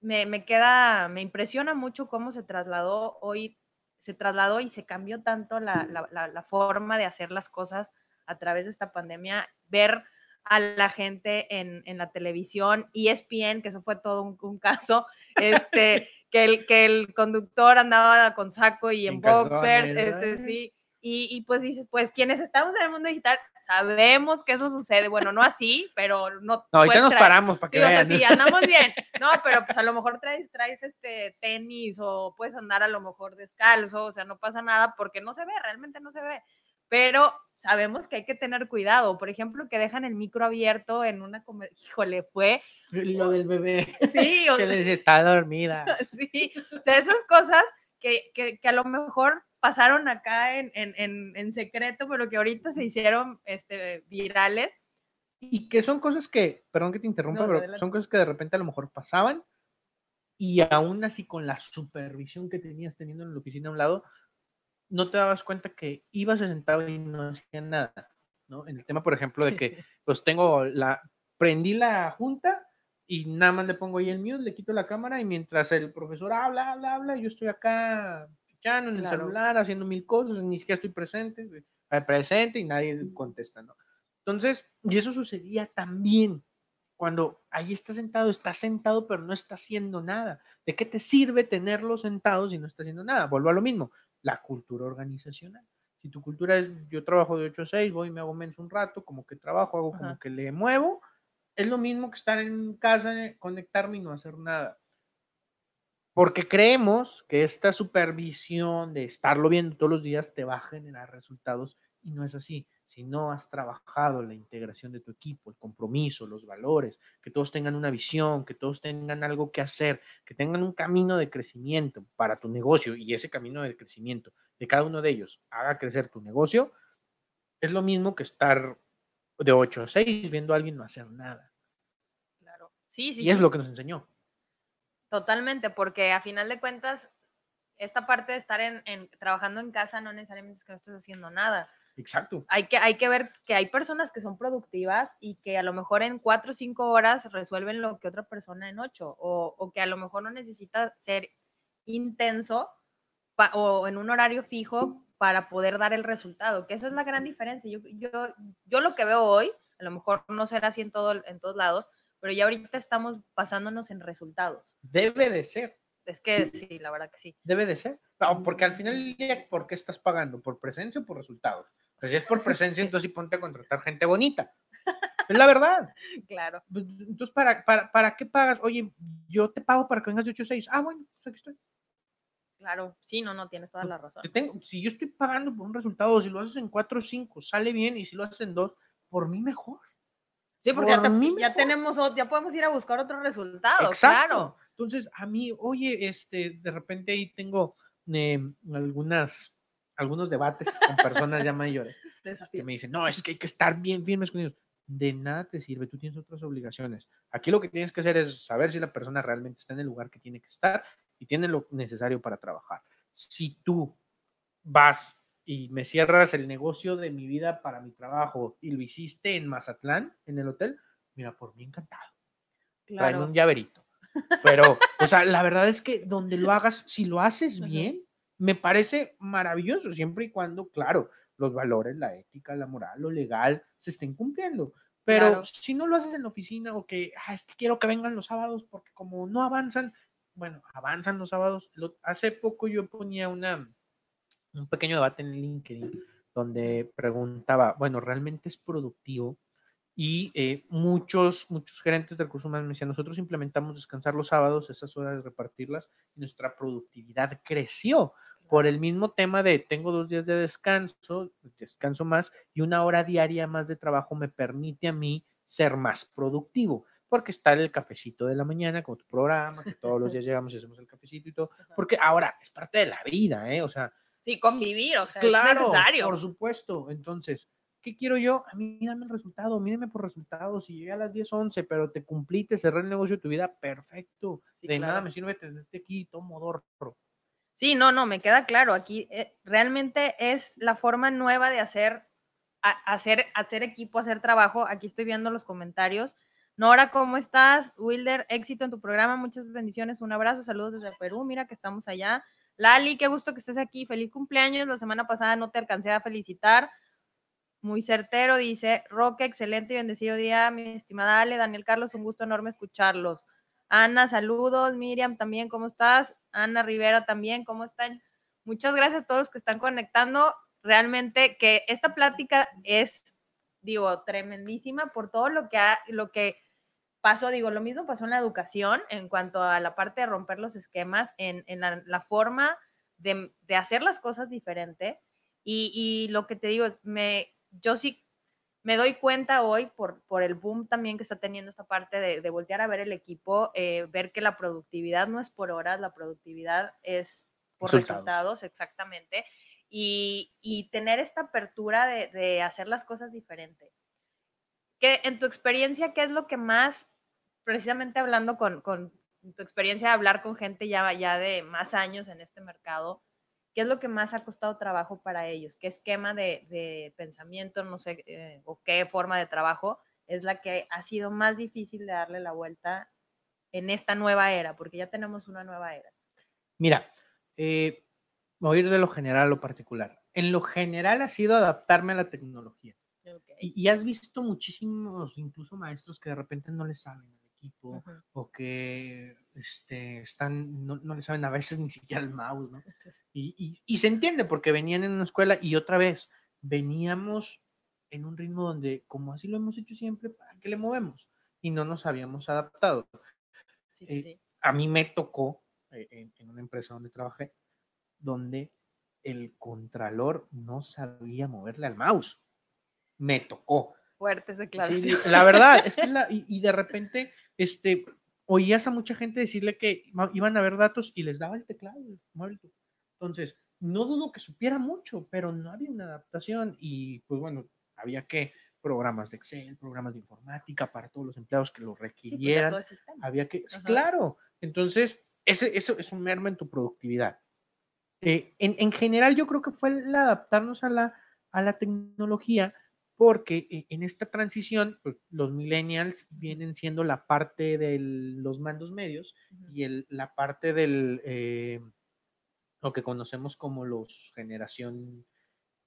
me, me queda, me impresiona mucho cómo se trasladó hoy, se trasladó y se cambió tanto la, la, la forma de hacer las cosas a través de esta pandemia, ver a la gente en, en la televisión, ESPN, que eso fue todo un, caso, este, que, el, que el conductor andaba con saco y en, boxers, este, sí, y, y, pues dices, pues quienes estamos en el mundo digital sabemos que eso sucede, bueno, no así, pero no. No, ahorita nos paramos para que sí, O sea, sí, andamos bien, no, pero pues a lo mejor traes, traes este tenis o puedes andar a lo mejor descalzo, o sea, no pasa nada porque no se ve, realmente no se ve, pero sabemos que hay que tener cuidado. Por ejemplo, que dejan el micro abierto en una Híjole, fue. Lo del bebé. Sí. que les está dormida. Sí. O sea, esas cosas que, que, que a lo mejor pasaron acá en, en, en, secreto, pero que ahorita se hicieron este, virales. Y que son cosas que, perdón que te interrumpa, pero son cosas que de repente a lo mejor pasaban y aún así con la supervisión que tenías teniendo en la oficina a un lado, no te dabas cuenta que ibas sentado y no hacían nada. ¿no? En el tema, por ejemplo, de que pues tengo la, prendí la junta y nada más le pongo ahí el mute, le quito la cámara y mientras el profesor habla, habla, habla, yo estoy acá pichando en el celular, haciendo mil cosas, ni siquiera estoy presente, eh, presente y nadie contesta, ¿no? Entonces, y eso sucedía también cuando ahí está sentado, está sentado, pero no está haciendo nada. ¿De qué te sirve tenerlo sentado si no está haciendo nada? Vuelvo a lo mismo, la cultura organizacional. Si tu cultura es, yo trabajo de 8 a 6, voy y me hago menos un rato, como que trabajo, hago como que le muevo, es lo mismo que estar en casa, eh, conectarme y no hacer nada. Porque creemos que esta supervisión de estarlo viendo todos los días te va a generar resultados y no es así. Si no has trabajado la integración de tu equipo, el compromiso, los valores, que todos tengan una visión, que todos tengan algo que hacer, que tengan un camino de crecimiento para tu negocio y ese camino de crecimiento de cada uno de ellos haga crecer tu negocio, es lo mismo que estar de 8 a 6 viendo a alguien no hacer nada. Claro. Sí, sí. Y es lo que nos enseñó. Totalmente, porque a final de cuentas, esta parte de estar en, trabajando en casa no necesariamente es que no estés haciendo nada. Exacto. Hay que, hay que ver que hay personas que son productivas y que a lo mejor en cuatro o cinco horas resuelven lo que otra persona en ocho, o, o que a lo mejor no necesita ser intenso o en un horario fijo para poder dar el resultado, que esa es la gran diferencia. Yo, yo, yo lo que veo hoy, a lo mejor no será así en, todo, en todos lados, pero ya ahorita estamos basándonos en resultados. Debe de ser. Es que sí, la verdad que sí. Debe de ser. porque al final ¿por qué estás pagando? ¿Por presencia o por resultados? Pues si es por presencia, entonces sí ponte a contratar gente bonita. Es la verdad. Claro. Pues, entonces, ¿para, para, para qué pagas? Oye, yo te pago para que vengas de 8 a 6. Ah, bueno, pues aquí estoy. Claro, sí, no, no, tienes toda la razón. si yo estoy pagando por un resultado, si lo haces en 4 o 5, sale bien, y si lo haces en 2, por mí mejor. Sí, porque ya, tenemos, ya podemos ir a buscar otro resultado, claro. Entonces, a mí, oye, este, de repente ahí tengo em, algunas, algunos debates con personas ya mayores que me dicen, no, es que hay que estar bien firmes con ellos. De nada te sirve, tú tienes otras obligaciones. Aquí lo que tienes que hacer es saber si la persona realmente está en el lugar que tiene que estar y tiene lo necesario para trabajar. Si tú vas y me cierras el negocio de mi vida para mi trabajo y lo hiciste en Mazatlán, en el hotel, mira, por mí encantado. Claro. un llaverito. Pero, o sea, la verdad es que donde lo hagas, si lo haces bien, me parece maravilloso, siempre y cuando, claro, los valores, la ética, la moral, lo legal, se estén cumpliendo. Pero si no lo haces en la oficina o que, ah, es que quiero que vengan los sábados porque como no avanzan, bueno, avanzan los sábados. hace poco yo ponía una, un pequeño debate en LinkedIn donde preguntaba, bueno, ¿realmente es productivo? Y eh, muchos, muchos gerentes de recursos humanos me decían, nosotros implementamos descansar los sábados, esas horas repartirlas, y nuestra productividad creció por el mismo tema de tengo dos días de descanso, descanso más, y una hora diaria más de trabajo me permite a mí ser más productivo porque está el cafecito de la mañana con tu programa, que todos los días llegamos y hacemos el cafecito y todo, porque ahora es parte de la vida, ¿eh? O sea. Sí, convivir, o sea, claro, es necesario. Por supuesto. Entonces, ¿qué quiero yo? A mí dame el resultado, mídeme por resultados. Si llegué a las 10, 11, pero te cumplí, te cerré el negocio de tu vida, perfecto. de nada me sirve tenerte aquí, tomo dorro. Sí, no, no, me queda claro. Aquí eh, realmente es la forma nueva de hacer, hacer, hacer equipo, hacer trabajo. Aquí estoy viendo los comentarios Nora, ¿cómo estás? Wilder, éxito en tu programa, muchas bendiciones, un abrazo, saludos desde Perú, mira que estamos allá. Lali, qué gusto que estés aquí, feliz cumpleaños, la semana pasada no te alcancé a felicitar, muy certero, dice Roque, excelente y bendecido día, mi estimada Ale, Daniel Carlos, un gusto enorme escucharlos. Ana, saludos, Miriam también, ¿cómo estás? Ana Rivera también, ¿cómo están? Muchas gracias a todos los que están conectando. Realmente que esta plática es, digo, tremendísima por todo lo que ha, lo que pasó, digo, lo mismo pasó en la educación en cuanto a la parte de romper los esquemas, en, la, forma de, hacer las cosas diferente. Y, lo que te digo, me, yo sí me doy cuenta hoy por, por el boom también que está teniendo esta parte de, voltear a ver el equipo, eh, ver que la productividad no es por horas, la productividad es por resultados, exactamente. Y, tener esta apertura de, de hacer las cosas diferente. Que en tu experiencia, ¿qué es lo que más precisamente hablando con, tu experiencia de hablar con gente ya, ya de más años en este mercado, ¿qué es lo que más ha costado trabajo para ellos? ¿Qué esquema de, pensamiento, no sé, eh, o qué forma de trabajo es la que ha sido más difícil de darle la vuelta en esta nueva era? Porque ya tenemos una nueva era. Mira, eh, voy a ir de lo general a lo particular. En lo general ha sido adaptarme a la tecnología. Y, has visto muchísimos, incluso maestros que de repente no le saben equipo o que este, están, no, le saben a veces ni siquiera el mouse, ¿no? Y, y, se entiende porque venían en una escuela y otra vez veníamos en un ritmo donde, como así lo hemos hecho siempre, ¿para qué le movemos? Y no nos habíamos adaptado. Eh, a mí me tocó eh, en, una empresa donde trabajé, donde el contralor no sabía moverle al mouse. Me tocó. Fuertes declaraciones. Sí, la verdad, es que la, y, de repente, este, oías a mucha gente decirle que iban a ver datos y les daba el teclado, Entonces, no dudo que supiera mucho, pero no había una adaptación y pues bueno, había que programas de Excel, programas de informática para todos los empleados que lo pues, requirieran. había que, claro, entonces ese, eso es un merma en tu productividad. Eh, en, general, yo creo que fue el adaptarnos a la, a la tecnología, porque eh, en esta transición, pues, los millennials vienen siendo la parte de los mandos medios y el, la parte del eh, lo que conocemos como los generación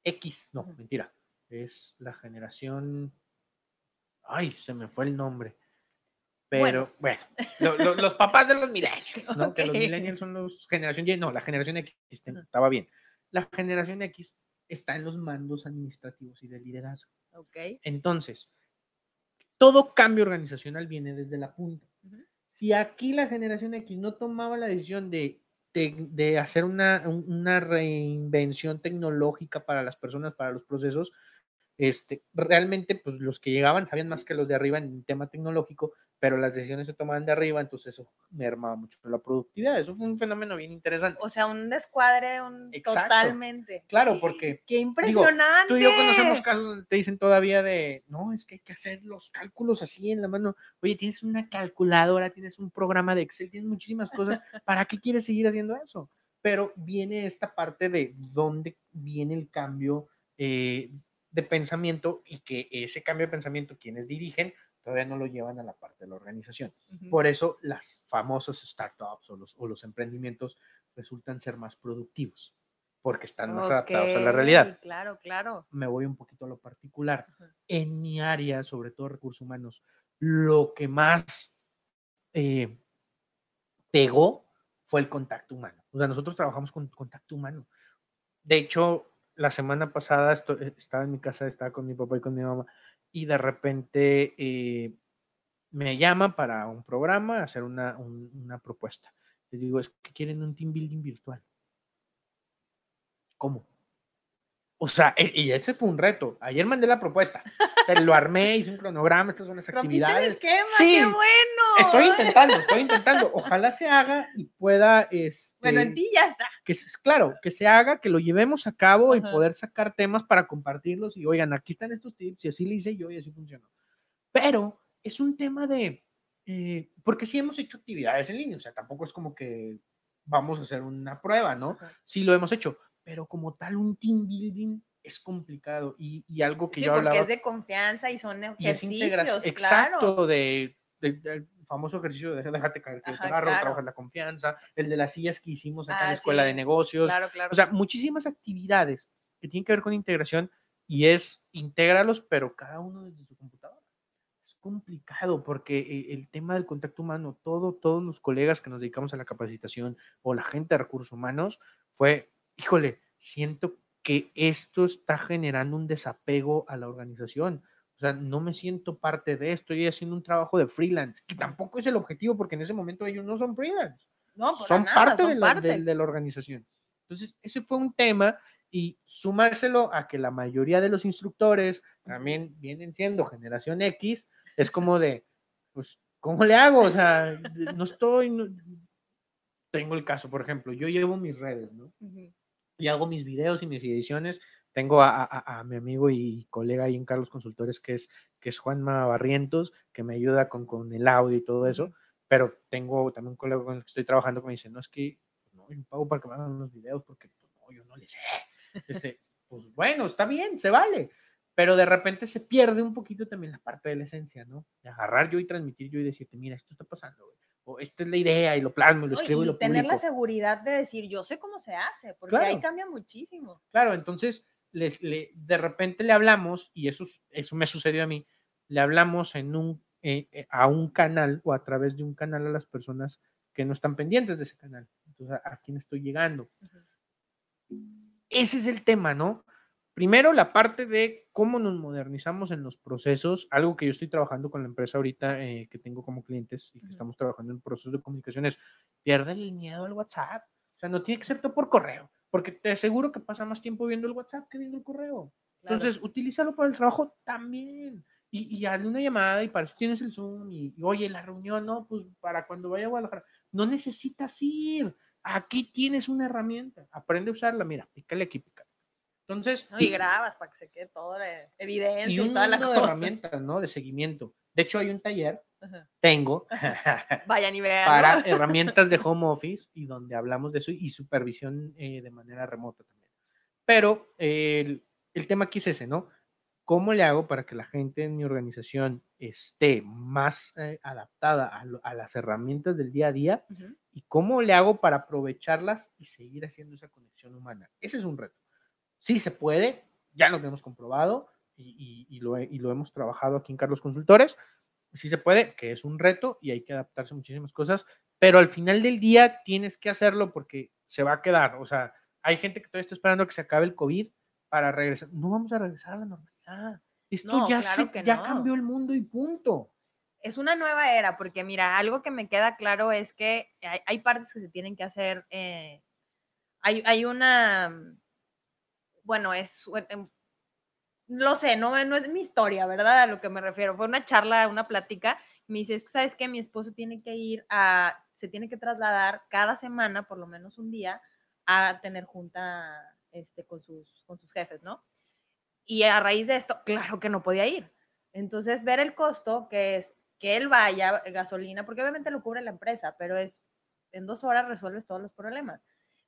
X, no, mentira, es la generación, ay, se me fue el nombre. Pero bueno, los papás de los millennials, ¿no? Que los millennials son los generación Y, no, la generación X, estaba bien. La generación X está en los mandos administrativos y de liderazgo. Ok. Entonces, todo cambio organizacional viene desde la punta. Si aquí la generación X no tomaba la decisión de, de, hacer una, una, reinvención tecnológica para las personas, para los procesos, este, realmente pues los que llegaban sabían más que los de arriba en el tema tecnológico, pero las decisiones se tomaban de arriba, entonces eso mermaba mucho la productividad. Eso fue un fenómeno bien interesante. O sea, un descuadre un totalmente. Claro, porque. ¡Qué impresionante! tú y yo conocemos casos donde te dicen todavía de, no, es que hay que hacer los cálculos así en la mano. Oye, tienes una calculadora, tienes un programa de Excel, tienes muchísimas cosas. ¿Para qué quieres seguir haciendo eso? Pero viene esta parte de dónde viene el cambio eh, de pensamiento y que ese cambio de pensamiento, quienes dirigen, todavía no lo llevan a la parte de la organización. Por eso las famosas startups o los, o los, emprendimientos resultan ser más productivos, porque están más adaptados a la realidad. Claro, claro. Me voy un poquito a lo particular. En mi área, sobre todo recursos humanos, lo que más eh, pegó fue el contacto humano. O sea, nosotros trabajamos con contacto humano. De hecho, la semana pasada eh, estaba en mi casa, estaba con mi papá y con mi mamá, y de repente eh, me llama para un programa, hacer una, una propuesta. Les digo, es que quieren un team building virtual. ¿Cómo? O sea, e, y ese fue un reto. Ayer mandé la propuesta, pero lo armé, hice un cronograma, estas son las actividades. El esquema, sí, qué bueno. Estoy intentando, estoy intentando. Ojalá se haga y pueda. Este, bueno, en ti ya está. Que, claro, que se haga, que lo llevemos a cabo y poder sacar temas para compartirlos. Y oigan, aquí están estos tips, y así le hice yo y así funcionó. Pero es un tema de. Eh, porque sí hemos hecho actividades en línea, o sea, tampoco es como que vamos a hacer una prueba, ¿no? Sí lo hemos hecho pero como tal un team building es complicado y, y algo que sí, yo porque hablaba. es de confianza y son ejercicios, Exacto, de, del famoso ejercicio de déjate caer que te agarro, la confianza, el de las sillas que hicimos acá en la ah, escuela de negocios. Claro, claro. O sea, muchísimas actividades que tienen que ver con integración y es intégralos, pero cada uno desde su computadora. Es complicado porque eh, el tema del contacto humano, todo, todos los colegas que nos dedicamos a la capacitación o la gente de recursos humanos, fue híjole, siento que esto está generando un desapego a la organización. O sea, no me siento parte de esto, estoy haciendo un trabajo de freelance, que tampoco es el objetivo porque en ese momento ellos no son freelance. No, son parte, de la, de la organización. Entonces, ese fue un tema y sumárselo a que la mayoría de los instructores también vienen siendo generación X, es como de, pues, ¿cómo le hago? O sea, no estoy, tengo el caso, por ejemplo, yo llevo mis redes, ¿no? Y hago mis videos y mis ediciones. Tengo a, mi amigo y colega ahí en Carlos Consultores, que es, que es Juanma Barrientos, que me ayuda con, con el audio y todo eso. Pero tengo también un colega con el que estoy trabajando que me dice, no, es que no, yo pago para que me hagan unos videos porque pues, no, yo no le sé. Este, pues bueno, está bien, se vale. Pero de repente se pierde un poquito también la parte de la esencia, ¿no? De agarrar yo y transmitir yo y decirte, mira, esto está pasando, güey. O esta es la idea y lo plasmo y lo escribo y, lo tener la seguridad de decir, yo sé cómo se hace, porque ahí cambia muchísimo. Claro, entonces les, le, de repente le hablamos, y eso, eso me sucedió a mí, le hablamos en un, eh, eh, a un canal o a través de un canal a las personas que no están pendientes de ese canal. Entonces, ¿a, quién estoy llegando? Ese es el tema, ¿no? Primero, la parte de cómo nos modernizamos en los procesos, algo que yo estoy trabajando con la empresa ahorita eh, que tengo como clientes y que estamos trabajando en procesos de comunicación es, pierde el miedo al WhatsApp. O sea, no tiene que ser todo por correo, porque te aseguro que pasa más tiempo viendo el WhatsApp que viendo el correo. Entonces, utilízalo para el trabajo también. Y, y hazle una llamada y para eso tienes el Zoom y, y, oye, la reunión, no, pues para cuando vaya a Guadalajara. No necesitas ir. Aquí tienes una herramienta. Aprende a usarla. Mira, pícale aquí, pícale. Entonces. y grabas para que se quede toda la evidencia y, un toda la de herramientas, ¿no? De seguimiento. De hecho, hay un taller, tengo. Vayan y vean. Para herramientas de home office y donde hablamos de eso y supervisión eh, de manera remota también. Pero el, el tema aquí es ese, ¿no? ¿Cómo le hago para que la gente en mi organización esté más eh, adaptada a, a, las herramientas del día a día? ¿Y cómo le hago para aprovecharlas y seguir haciendo esa conexión humana? Ese es un reto. Sí se puede, ya lo hemos comprobado y, y, lo, y, lo, hemos trabajado aquí en Carlos Consultores. Sí se puede, que es un reto y hay que adaptarse a muchísimas cosas, pero al final del día tienes que hacerlo porque se va a quedar. O sea, hay gente que todavía está esperando que se acabe el COVID para regresar. No vamos a regresar a la normalidad. Esto ya, se, ya cambió el mundo y punto. Es una nueva era, porque mira, algo que me queda claro es que hay, hay partes que se tienen que hacer. Eh, hay, hay una bueno, es, em, lo sé, no, no es mi historia, ¿verdad? A lo que me refiero. Fue una charla, una plática. Me dice, ¿sabes qué? Mi esposo tiene que ir a, se tiene que trasladar cada semana, por lo menos un día, a tener junta este, con, sus, con sus jefes, ¿no? Y a raíz de esto, claro que no podía ir. Entonces, ver el costo, que es que él vaya, gasolina, porque obviamente lo cubre la empresa, pero es en dos horas resuelves todos los problemas.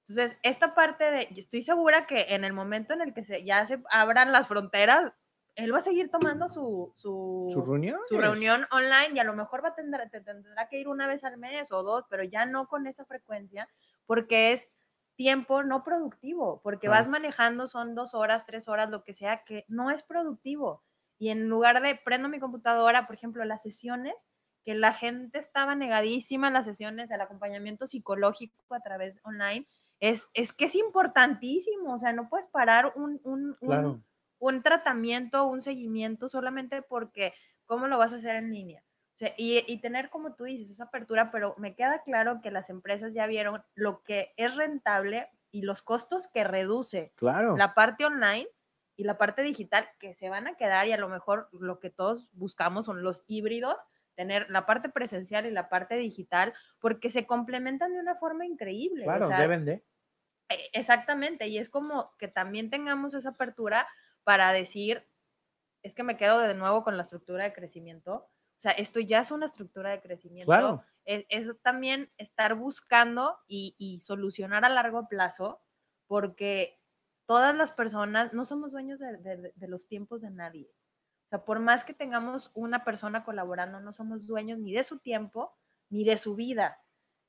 Entonces, esta parte de, estoy segura que en el momento en el que se, ya se abran las fronteras, él va a seguir tomando su, su, reunión? su reunión online y a lo mejor va a tener, tendrá que ir una vez al mes o dos, pero ya no con esa frecuencia, porque es tiempo no productivo, porque vas manejando, son dos horas, tres horas, lo que sea, que no es productivo. Y en lugar de prendo mi computadora, por ejemplo, las sesiones, que la gente estaba negadísima en las sesiones, el acompañamiento psicológico a través online, es, es que es importantísimo, o sea, no puedes parar un, un, un, tratamiento, un seguimiento solamente porque, ¿cómo lo vas a hacer en línea? O sea, y, y, tener, como tú dices, esa apertura, pero me queda claro que las empresas ya vieron lo que es rentable y los costos que reduce claro. la parte online y la parte digital que se van a quedar y a lo mejor lo que todos buscamos son los híbridos, tener la parte presencial y la parte digital, porque se complementan de una forma increíble. Claro, deben de. E, exactamente, y es como que también tengamos esa apertura para decir, es que me quedo de nuevo con la estructura de crecimiento. O sea, esto ya es una estructura de crecimiento. Claro. Es, también estar buscando y, y, solucionar a largo plazo, porque todas las personas no somos dueños de, de, de los tiempos de nadie. O sea, por más que tengamos una persona colaborando, no somos dueños ni de su tiempo ni de su vida.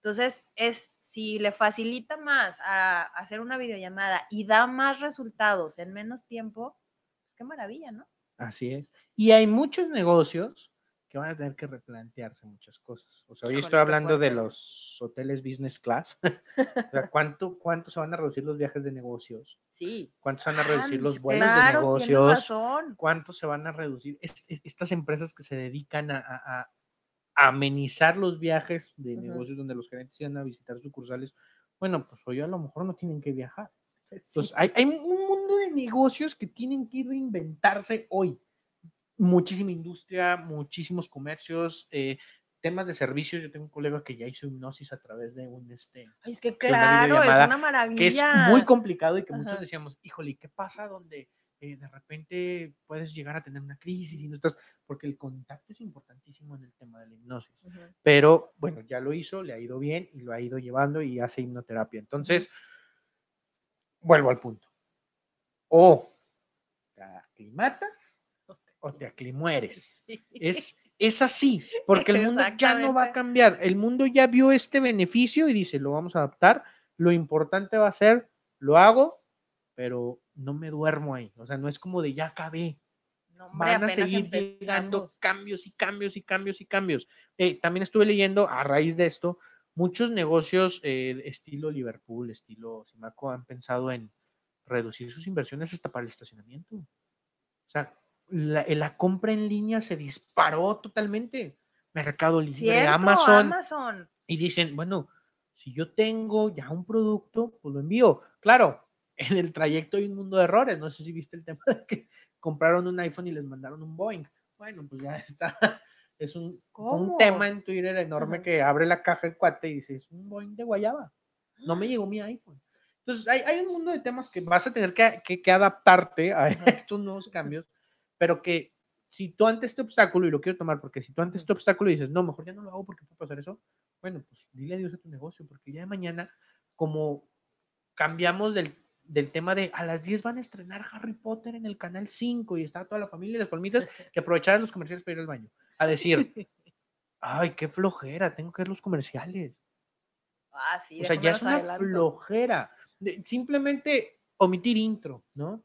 Entonces, es si le facilita más a, hacer una videollamada y da más resultados en menos tiempo, pues qué maravilla, ¿no? Así es. Y hay muchos negocios que van a tener que replantearse muchas cosas. O sea, hoy estoy hablando de los hoteles business class. o sea, ¿cuánto, ¿cuánto se van a reducir los viajes de negocios? Sí. ¿Cuánto se van a reducir los vuelos de negocios? ¿Cuánto se van a reducir estas empresas que se dedican a amenizar los viajes de negocios donde los gerentes iban a visitar sucursales, bueno, pues hoy a lo mejor no tienen que viajar. Entonces, hay, hay, un mundo de negocios que tienen que reinventarse hoy. Muchísima industria, muchísimos comercios, eh, temas de servicios. Yo tengo un colega que ya hizo hipnosis a través de un este. Ay, es que claro, es una maravilla. Que es muy complicado y que muchos decíamos, híjole, ¿qué pasa donde eh, de repente puedes llegar a tener una crisis y no estás, porque el contacto es importantísimo en el tema de la hipnosis. Pero bueno, ya lo hizo, le ha ido bien y lo ha ido llevando y hace hipnoterapia. Entonces, vuelvo al punto. O te aclimatas o te aclimueres. Es, es así, porque el mundo ya no va a cambiar. El mundo ya vio este beneficio y dice, lo vamos a adaptar. Lo importante va a ser, lo hago, pero no me duermo ahí. O sea, no es como de ya acabé. Van a seguir llegando cambios y cambios y cambios y cambios. Eh, también estuve leyendo a raíz de esto, muchos negocios eh, estilo Liverpool, estilo Simaco, han pensado en reducir sus inversiones hasta para el estacionamiento. O sea, la, la compra en línea se disparó totalmente. Mercado Libre, Amazon, Amazon. Y dicen, bueno, si yo tengo ya un producto, pues lo envío. Claro, en el trayecto hay un mundo de errores. No sé si viste el tema de que compraron un iPhone y les mandaron un Boeing. Bueno, pues ya está. Es un, un tema en Twitter enorme que abre la caja el cuate y dice, es un Boeing de guayaba. No me llegó mi iPhone. Entonces, hay, hay un mundo de temas que vas a tener que, que, adaptarte a estos nuevos cambios, pero que si tú ante este obstáculo, y lo quiero tomar porque si tú ante este obstáculo dices, no, mejor ya no lo hago porque puedo hacer eso, bueno, pues dile adiós a tu negocio, porque ya de mañana, como cambiamos del, del tema de a las 10 van a estrenar Harry Potter en el canal 5 y está toda la familia de las palmitas que aprovecharan los comerciales para ir al baño, a decir, ay, qué flojera, tengo que ver los comerciales. Ah, sí, o sea, ya es una flojera simplemente omitir intro, ¿no?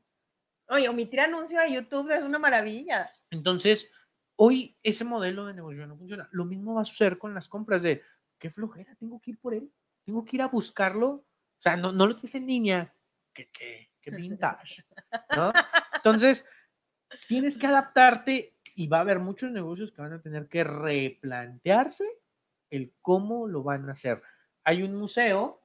Oye, omitir anuncio a YouTube es una maravilla. Entonces, hoy ese modelo de negocio no funciona. Lo mismo va a suceder con las compras de, qué flojera, tengo que ir por él, tengo que ir a buscarlo. O sea, no, no lo tienes en línea, que, qué vintage, ¿no? Entonces, tienes que adaptarte y va a haber muchos negocios que van a tener que replantearse el cómo lo van a hacer. Hay un museo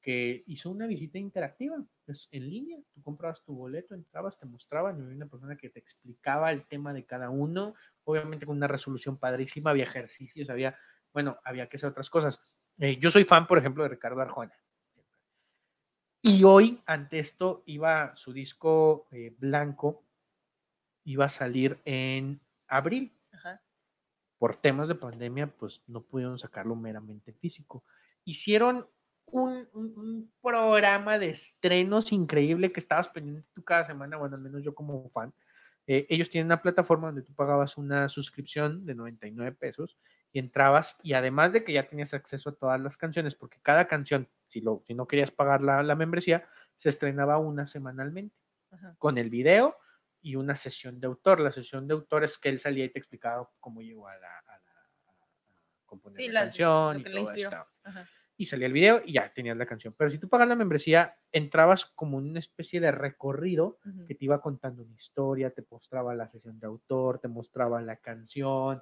que hizo una visita interactiva, es en línea, tú comprabas tu boleto, entrabas, te mostraban, y había una persona que te explicaba el tema de cada uno, obviamente con una resolución padrísima, había ejercicios, había, bueno, había que hacer otras cosas. Eh, yo soy fan, por ejemplo, de Ricardo Arjona. Y hoy, ante esto, iba su disco eh, blanco, iba a salir en abril. Por temas de pandemia, pues no pudieron sacarlo meramente físico. Hicieron un, programa de estrenos increíble que estabas pendiente tú cada semana, bueno, al menos yo como fan. Eh, ellos tienen una plataforma donde tú pagabas una suscripción de 99 pesos y entrabas y además de que ya tenías acceso a todas las canciones, porque cada canción, si, lo, si no querías pagar la, la membresía, se estrenaba una semanalmente con el video y una sesión de autor. La sesión de autor es que él salía y te explicaba cómo llegó a, la, a, componer la, canción y todo esto y salía el video y ya tenías la canción. Pero si tú pagas la membresía, entrabas como una especie de recorrido que te iba contando una historia, te mostraba la sesión de autor, te mostraba la canción.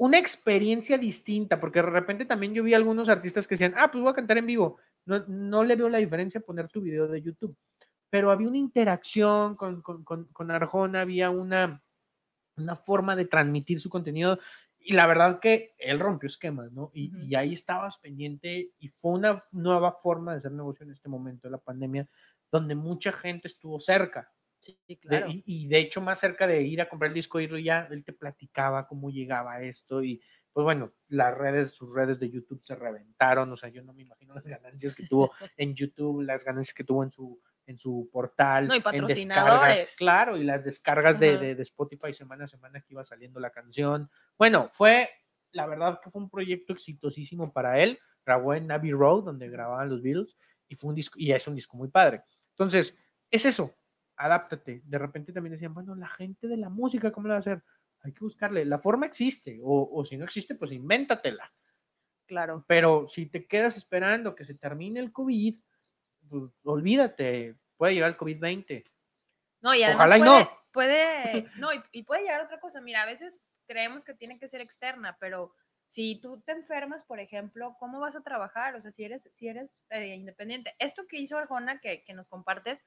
Una experiencia distinta, porque de repente también yo vi algunos artistas que decían, ah, pues voy a cantar en vivo. No, no le veo la diferencia poner tu video de YouTube. Pero había una interacción con, con, con, con Arjona, había una, una forma de transmitir su contenido y la verdad que él rompió esquemas, ¿no? Y, ahí estabas pendiente y fue una nueva forma de hacer negocio en este momento de la pandemia, donde mucha gente estuvo cerca. Sí, claro. y, de hecho, más cerca de ir a comprar el disco, y ya él te platicaba cómo llegaba esto y pues bueno, las redes, sus redes de YouTube se reventaron, o sea, yo no me imagino las ganancias que tuvo en YouTube, las ganancias que tuvo en su en su portal. No, y patrocinadores. claro, y las descargas de, de, Spotify semana a semana que iba saliendo la canción. Bueno, fue, la verdad que fue un proyecto exitosísimo para él. Grabó en Abbey Road, donde grababan los Beatles, y fue un disco, y es un disco muy padre. Entonces, es eso, adáptate. De repente también decían, bueno, la gente de la música, ¿cómo lo va a hacer? Hay que buscarle. La forma existe, o, o si no existe, pues invéntatela. Claro. Pero si te quedas esperando que se termine el COVID, pues, olvídate, puede llegar el COVID-20. No, y Ojalá puede, y no. Puede, no, y, puede llegar otra cosa. Mira, a veces creemos que tiene que ser externa, pero si tú te enfermas, por ejemplo, ¿cómo vas a trabajar? O sea, si eres, si eres eh, independiente. Esto que hizo Arjona, que, que, nos compartes,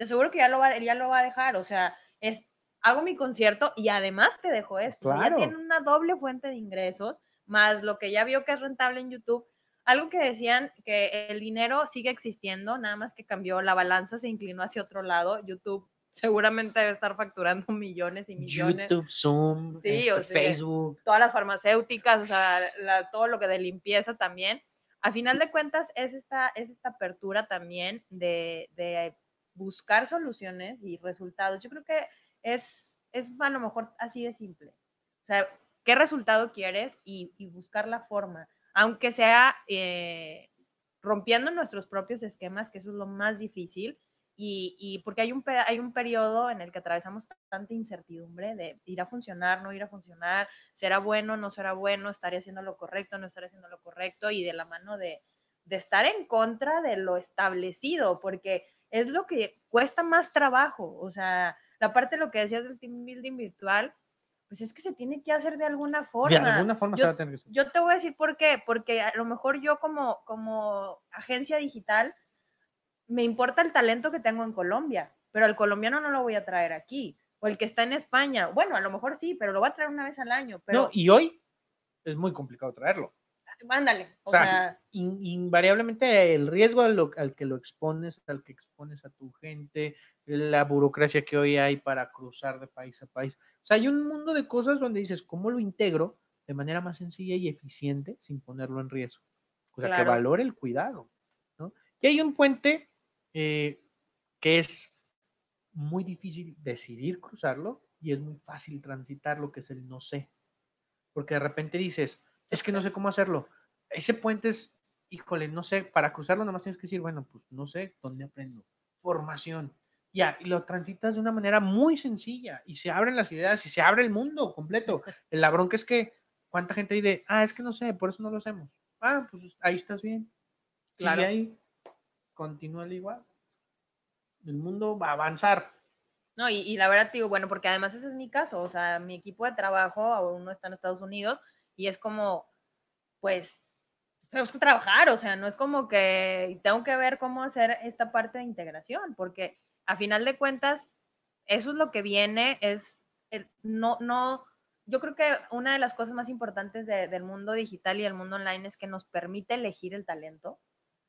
te aseguro que ya lo, va, ya lo va a dejar. O sea, es, hago mi concierto y además te dejo esto. ya tiene una doble fuente de ingresos, más lo que ya vio que es rentable en YouTube algo que decían que el dinero sigue existiendo, nada más que cambió, la balanza se inclinó hacia otro lado. YouTube seguramente debe estar facturando millones y millones. YouTube, Zoom, este, Facebook. Todas las farmacéuticas, o sea, todo lo que de limpieza también. a final de cuentas es esta, es esta apertura también de, de buscar soluciones y resultados. Yo creo que es, es a lo mejor así de simple. O sea, ¿qué resultado quieres? Y, y buscar la forma, aunque sea eh, rompiendo nuestros propios esquemas, que eso es lo más difícil, y, porque hay un, hay un periodo en el que atravesamos tanta incertidumbre de ir a funcionar, no ir a funcionar, será bueno, no será bueno, estaré haciendo lo correcto, no estaré haciendo lo correcto, y de la mano de, de estar en contra de lo establecido, porque es lo que cuesta más trabajo, o sea, la parte de lo que decías del team building virtual, pues es que se tiene que hacer de alguna forma. De alguna forma yo, se va a tener que hacer. Yo te voy a decir por qué, porque a lo mejor yo como, como agencia digital me importa el talento que tengo en Colombia, pero al colombiano no lo voy a traer aquí. O el que está en España, bueno, a lo mejor sí, pero lo voy a traer una vez al año. Pero... No, y hoy es muy complicado traerlo. Mándale. O, sea, invariablemente el riesgo al, al, que lo expones, al que expones a tu gente, la burocracia que hoy hay para cruzar de país a país, o sea, hay un mundo de cosas donde dices, ¿cómo lo integro de manera más sencilla y eficiente sin ponerlo en riesgo? O sea, que valore el cuidado, ¿no? Y hay un puente eh, que es muy difícil decidir cruzarlo y es muy fácil transitarlo, que es el no sé. Porque de repente dices, es que no sé cómo hacerlo. Ese puente es, híjole, no sé, para cruzarlo nomás tienes que decir, bueno, pues no sé, ¿dónde aprendo? Formación ya, y lo transitas de una manera muy sencilla y se abren las ideas y se abre el mundo completo. El la bronca es que, ¿cuánta gente dice, ah, es que no sé, por eso no lo hacemos? Ah, pues ahí estás bien. Claro. Y ahí, continúa igual. El mundo va a avanzar. No, y, y, la verdad digo, bueno, porque además ese es mi caso, o sea, mi equipo de trabajo aún no está en Estados Unidos y es como, pues, tenemos que trabajar, o sea, no es como que tengo que ver cómo hacer esta parte de integración, porque a final de cuentas, eso es lo que viene, es no, no, yo creo que una de las cosas más importantes del mundo digital y del mundo online es que nos permite elegir el talento.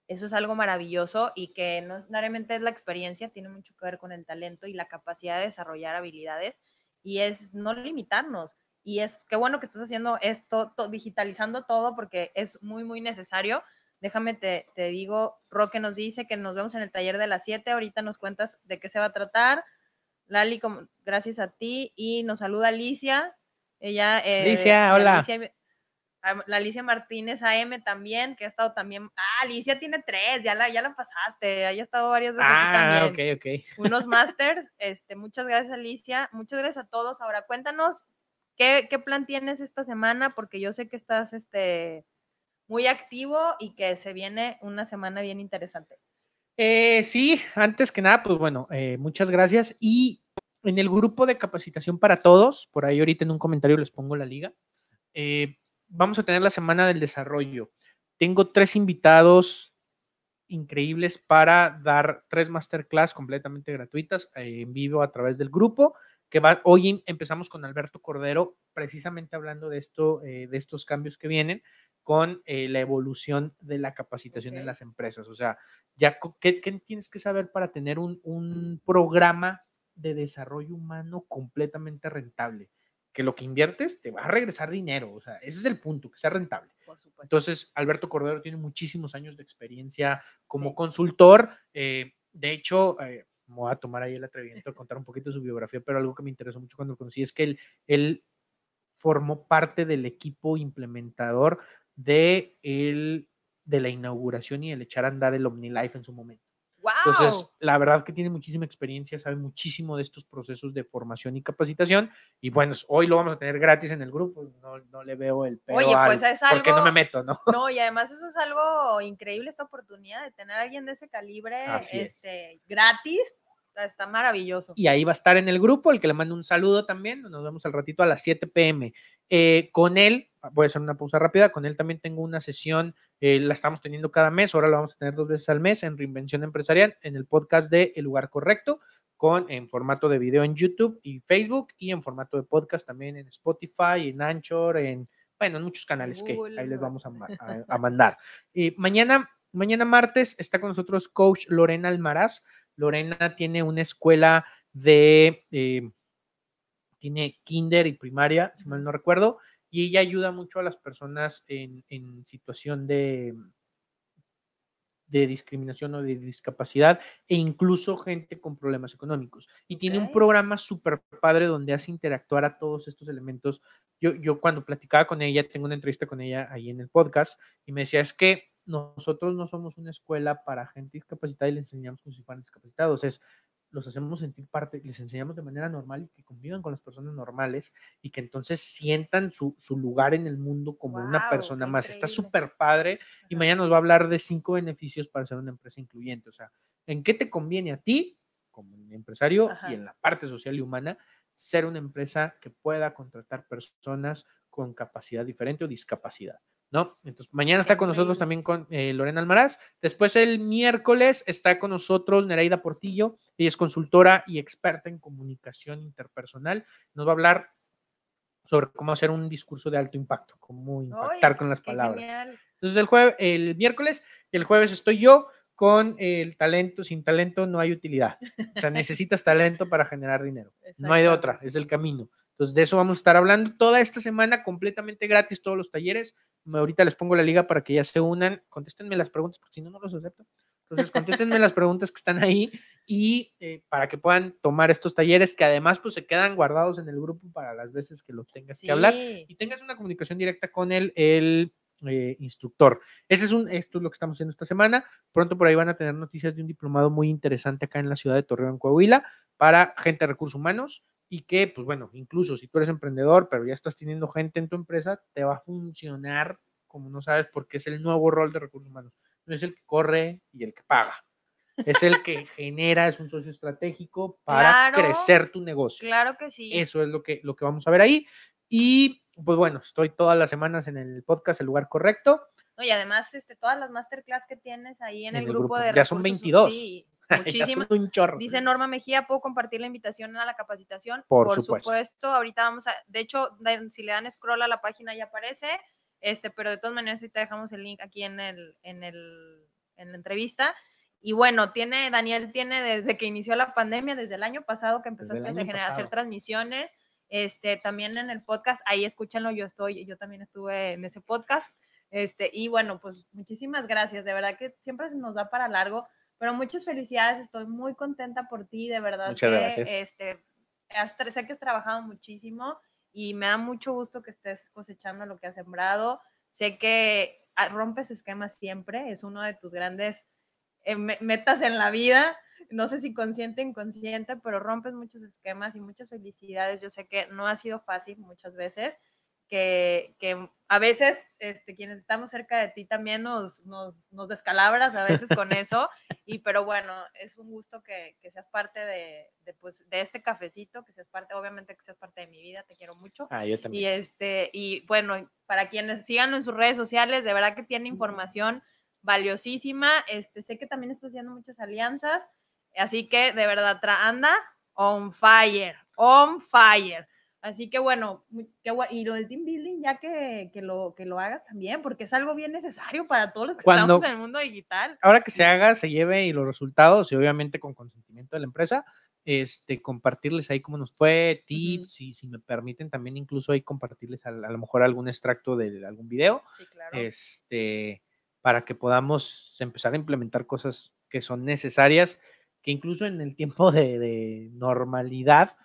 Eso es algo maravilloso y que no necesariamente es la experiencia, tiene mucho que ver con el talento y la capacidad de desarrollar habilidades y es no limitarnos. Y es qué bueno que estás haciendo esto, digitalizando todo porque es muy, muy necesario Déjame te, te, digo, Roque nos dice que nos vemos en el taller de las 7, ahorita nos cuentas de qué se va a tratar. Lali, gracias a ti. Y nos saluda Alicia. Ella, eh, Alicia, hola. la Alicia Martínez AM también, que ha estado también. Ah, Alicia tiene tres, ya la, ya la pasaste, ha estado varias veces ah, también. ok, ok. Unos masters. Este, muchas gracias, Alicia. Muchas gracias a todos. Ahora, cuéntanos qué, plan tienes esta semana, porque yo sé que estás este, muy activo y que se viene una semana bien interesante. Eh, sí, antes que nada, pues bueno, eh, muchas gracias. Y en el grupo de capacitación para todos, por ahí ahorita en un comentario les pongo la liga, eh, vamos a tener la semana del desarrollo. Tengo tres invitados increíbles para dar tres masterclass completamente gratuitas en vivo a través del grupo. Que va, hoy empezamos con Alberto Cordero, precisamente hablando de esto, de estos cambios que vienen con eh, la evolución de la capacitación en las empresas. O sea, ya, ¿qué, tienes que saber para tener un, programa de desarrollo humano completamente rentable? Que lo que inviertes te va a regresar dinero. O sea, ese es el punto, que sea rentable. Entonces, Alberto Cordero tiene muchísimos años de experiencia como consultor. Eh, de hecho, eh, voy a tomar ahí el atrevimiento de contar un poquito de su biografía, pero algo que me interesó mucho cuando lo conocí es que él, él formó parte del equipo implementador de, el, de la inauguración y el echar a andar el OmniLife en su momento. Entonces, la verdad que tiene muchísima experiencia, sabe muchísimo de estos procesos de formación y capacitación. Y bueno, hoy lo vamos a tener gratis en el grupo. No, no le veo el peor. Oye, pues es algo. Porque no me meto, ¿no? No, y además eso es algo increíble, esta oportunidad de tener a alguien de ese calibre este, gratis. Está maravilloso. Y ahí va a estar en el grupo, el que le mando un saludo también. Nos vemos al ratito a las 7 pm. Eh, con él, voy a hacer una pausa rápida, con él también tengo una sesión, eh, la estamos teniendo cada mes, ahora la vamos a tener dos veces al mes en Reinvención Empresarial, en el podcast de El Lugar Correcto, con en formato de video en YouTube y Facebook y en formato de podcast también en Spotify, en Anchor, en, bueno, en muchos canales que ahí les vamos a, mandar. Eh, mañana, mañana martes está con nosotros coach Lorena Almaraz. Lorena tiene una escuela de tiene kinder y primaria, si mal no recuerdo, y ella ayuda mucho a las personas en, situación de, de discriminación o de discapacidad e incluso gente con problemas económicos. Y tiene un programa súper padre donde hace interactuar a todos estos elementos. Yo, yo cuando platicaba con ella, tengo una entrevista con ella ahí en el podcast y me decía, es que nosotros no somos una escuela para gente discapacitada y le enseñamos como si fueran discapacitados, es los hacemos sentir parte, les enseñamos de manera normal y que convivan con las personas normales y que entonces sientan su, lugar en el mundo como una persona más. Está súper padre y mañana nos va a hablar de cinco beneficios para ser una empresa incluyente. O sea, ¿en qué te conviene a ti como empresario y en la parte social y humana ser una empresa que pueda contratar personas con capacidad diferente o discapacidad? ¿No? Entonces, mañana está con nosotros también con eh, Lorena Almaraz. Después, el miércoles, está con nosotros Nereida Portillo. Ella es consultora y experta en comunicación interpersonal. Nos va a hablar sobre cómo hacer un discurso de alto impacto, cómo impactar con las palabras. Entonces, el, jueves, el miércoles y el jueves estoy yo con el talento. Sin talento no hay utilidad. O sea, necesitas talento para generar dinero. No hay de otra, es el camino. Entonces, de eso vamos a estar hablando toda esta semana completamente gratis, todos los talleres. Ahorita les pongo la liga para que ya se unan. Contéstenme las preguntas, porque si no, no los acepto. Entonces, contéstenme las preguntas que están ahí y eh, para que puedan tomar estos talleres que además pues se quedan guardados en el grupo para las veces que los tengas que hablar y tengas una comunicación directa con el, el eh, instructor. Ese es un, esto es lo que estamos haciendo esta semana. Pronto por ahí van a tener noticias de un diplomado muy interesante acá en la ciudad de Torreón, Coahuila, para gente de recursos humanos y que, pues bueno, incluso si tú eres emprendedor, pero ya estás teniendo gente en tu empresa, te va a funcionar como no sabes, porque es el nuevo rol de recursos humanos. No es el que corre y el que paga. Es el que genera, es un socio estratégico para crecer tu negocio. Claro que sí. Eso es lo que, lo que vamos a ver ahí. Y pues bueno, estoy todas las semanas en el podcast El Lugar Correcto. y además, este, todas las masterclass que tienes ahí en, el, grupo, de Ya son 22. Muchísimas. Dice Norma Mejía, ¿puedo compartir la invitación a la capacitación? Por, supuesto. Ahorita vamos a, de hecho, si le dan scroll a la página ya aparece, este, pero de todas maneras ahorita dejamos el link aquí en el, en el, en la entrevista. Y bueno, tiene, Daniel tiene desde que inició la pandemia, desde el año pasado que empezaste a generar, hacer transmisiones, este, también en el podcast, ahí escúchanlo, yo estoy, yo también estuve en ese podcast, este, y bueno, pues muchísimas gracias, de verdad que siempre se nos da para largo, pero muchas felicidades, estoy muy contenta por ti, de verdad Muchas que gracias. este, sé que has trabajado muchísimo y me da mucho gusto que estés cosechando lo que has sembrado. Sé que ah, rompes esquemas siempre, es uno de tus grandes eh, metas en la vida. No sé si consciente o inconsciente, pero rompes muchos esquemas y muchas felicidades. Yo sé que no ha sido fácil muchas veces que, a veces este, quienes estamos cerca de ti también nos, nos, descalabras a veces con eso, y pero bueno, es un gusto que, seas parte de, pues, de, este cafecito, que seas parte, obviamente que seas parte de mi vida, te quiero mucho. Ah, yo también. Y, este, y bueno, para quienes sigan en sus redes sociales, de verdad que tiene información valiosísima, este, sé que también estás haciendo muchas alianzas, así que de verdad, anda on fire, on fire. Así que bueno, y lo del team building, ya que, lo, que lo hagas también, porque es algo bien necesario para todos los que estamos en el mundo digital. Ahora que se haga, se lleve y los resultados, y obviamente con consentimiento de la empresa, este, compartirles ahí cómo nos fue, tips, y si me permiten también incluso ahí compartirles a, a, lo mejor algún extracto de algún video, sí, claro. este, para que podamos empezar a implementar cosas que son necesarias que incluso en el tiempo de, normalidad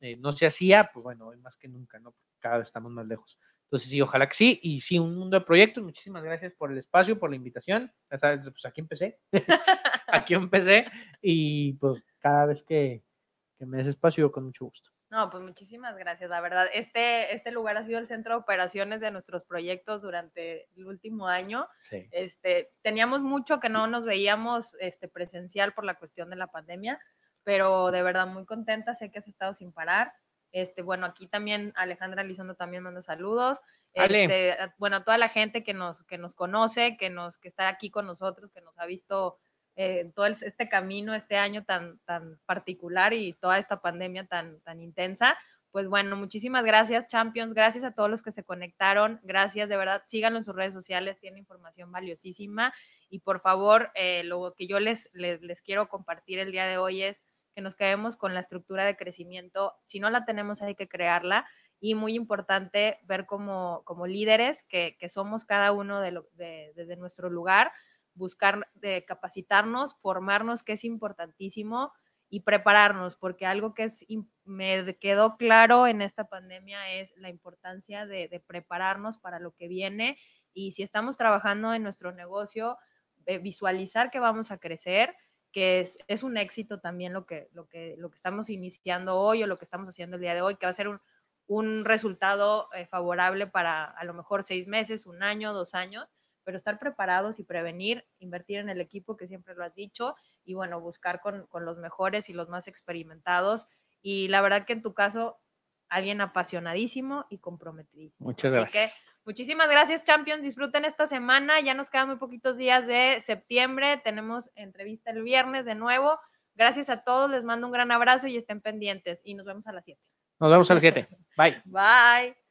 eh, no se hacía, pues bueno, hoy más que nunca, ¿no? Cada vez estamos más lejos. Entonces, sí, ojalá que sí. Y sí, un mundo de proyectos. Muchísimas gracias por el espacio, por la invitación. Ya sabes, pues aquí empecé. aquí empecé. Y pues cada vez que, que me des espacio, yo con mucho gusto. No, pues muchísimas gracias, la verdad. Este, este lugar ha sido el centro de operaciones de nuestros proyectos durante el último año. Sí. Este, teníamos mucho que no nos veíamos este, presencial por la cuestión de la pandemia, pero de verdad muy contenta, sé que has estado sin parar. Este, bueno, aquí también Alejandra Lizondo también manda saludos. Este, bueno, toda la gente que nos, que nos conoce, que, nos, que está aquí con nosotros, que nos ha visto eh, todo este camino, este año tan, tan particular y toda esta pandemia tan, tan intensa. Pues bueno, muchísimas gracias, Champions. Gracias a todos los que se conectaron. Gracias, de verdad. Síganlo en sus redes sociales, tiene información valiosísima. Y por favor, eh, lo que yo les, les, quiero compartir el día de hoy es que nos quedemos con la estructura de crecimiento. Si no la tenemos, hay que crearla. Y muy importante ver como, como líderes que, que somos cada uno de lo, de, desde nuestro lugar, buscar de capacitarnos, formarnos, que es importantísimo, y prepararnos, porque algo que es, me quedó claro en esta pandemia es la importancia de, de prepararnos para lo que viene y si estamos trabajando en nuestro negocio, visualizar que vamos a crecer, que es, es, un éxito también lo que, lo, que, lo que estamos iniciando hoy o lo que estamos haciendo el día de hoy, que va a ser un, un resultado eh, favorable para a lo mejor seis meses, un año, dos años, pero estar preparados y prevenir, invertir en el equipo, que siempre lo has dicho, y bueno, buscar con, con los mejores y los más experimentados. Y la verdad que en tu caso alguien apasionadísimo y comprometidísimo. Muchas gracias. muchísimas gracias, Champions. Disfruten esta semana. Ya nos quedan muy poquitos días de septiembre. Tenemos entrevista el viernes de nuevo. Gracias a todos. Les mando un gran abrazo y estén pendientes. Y nos vemos a las 7. Nos vemos a las 7. Bye. Bye.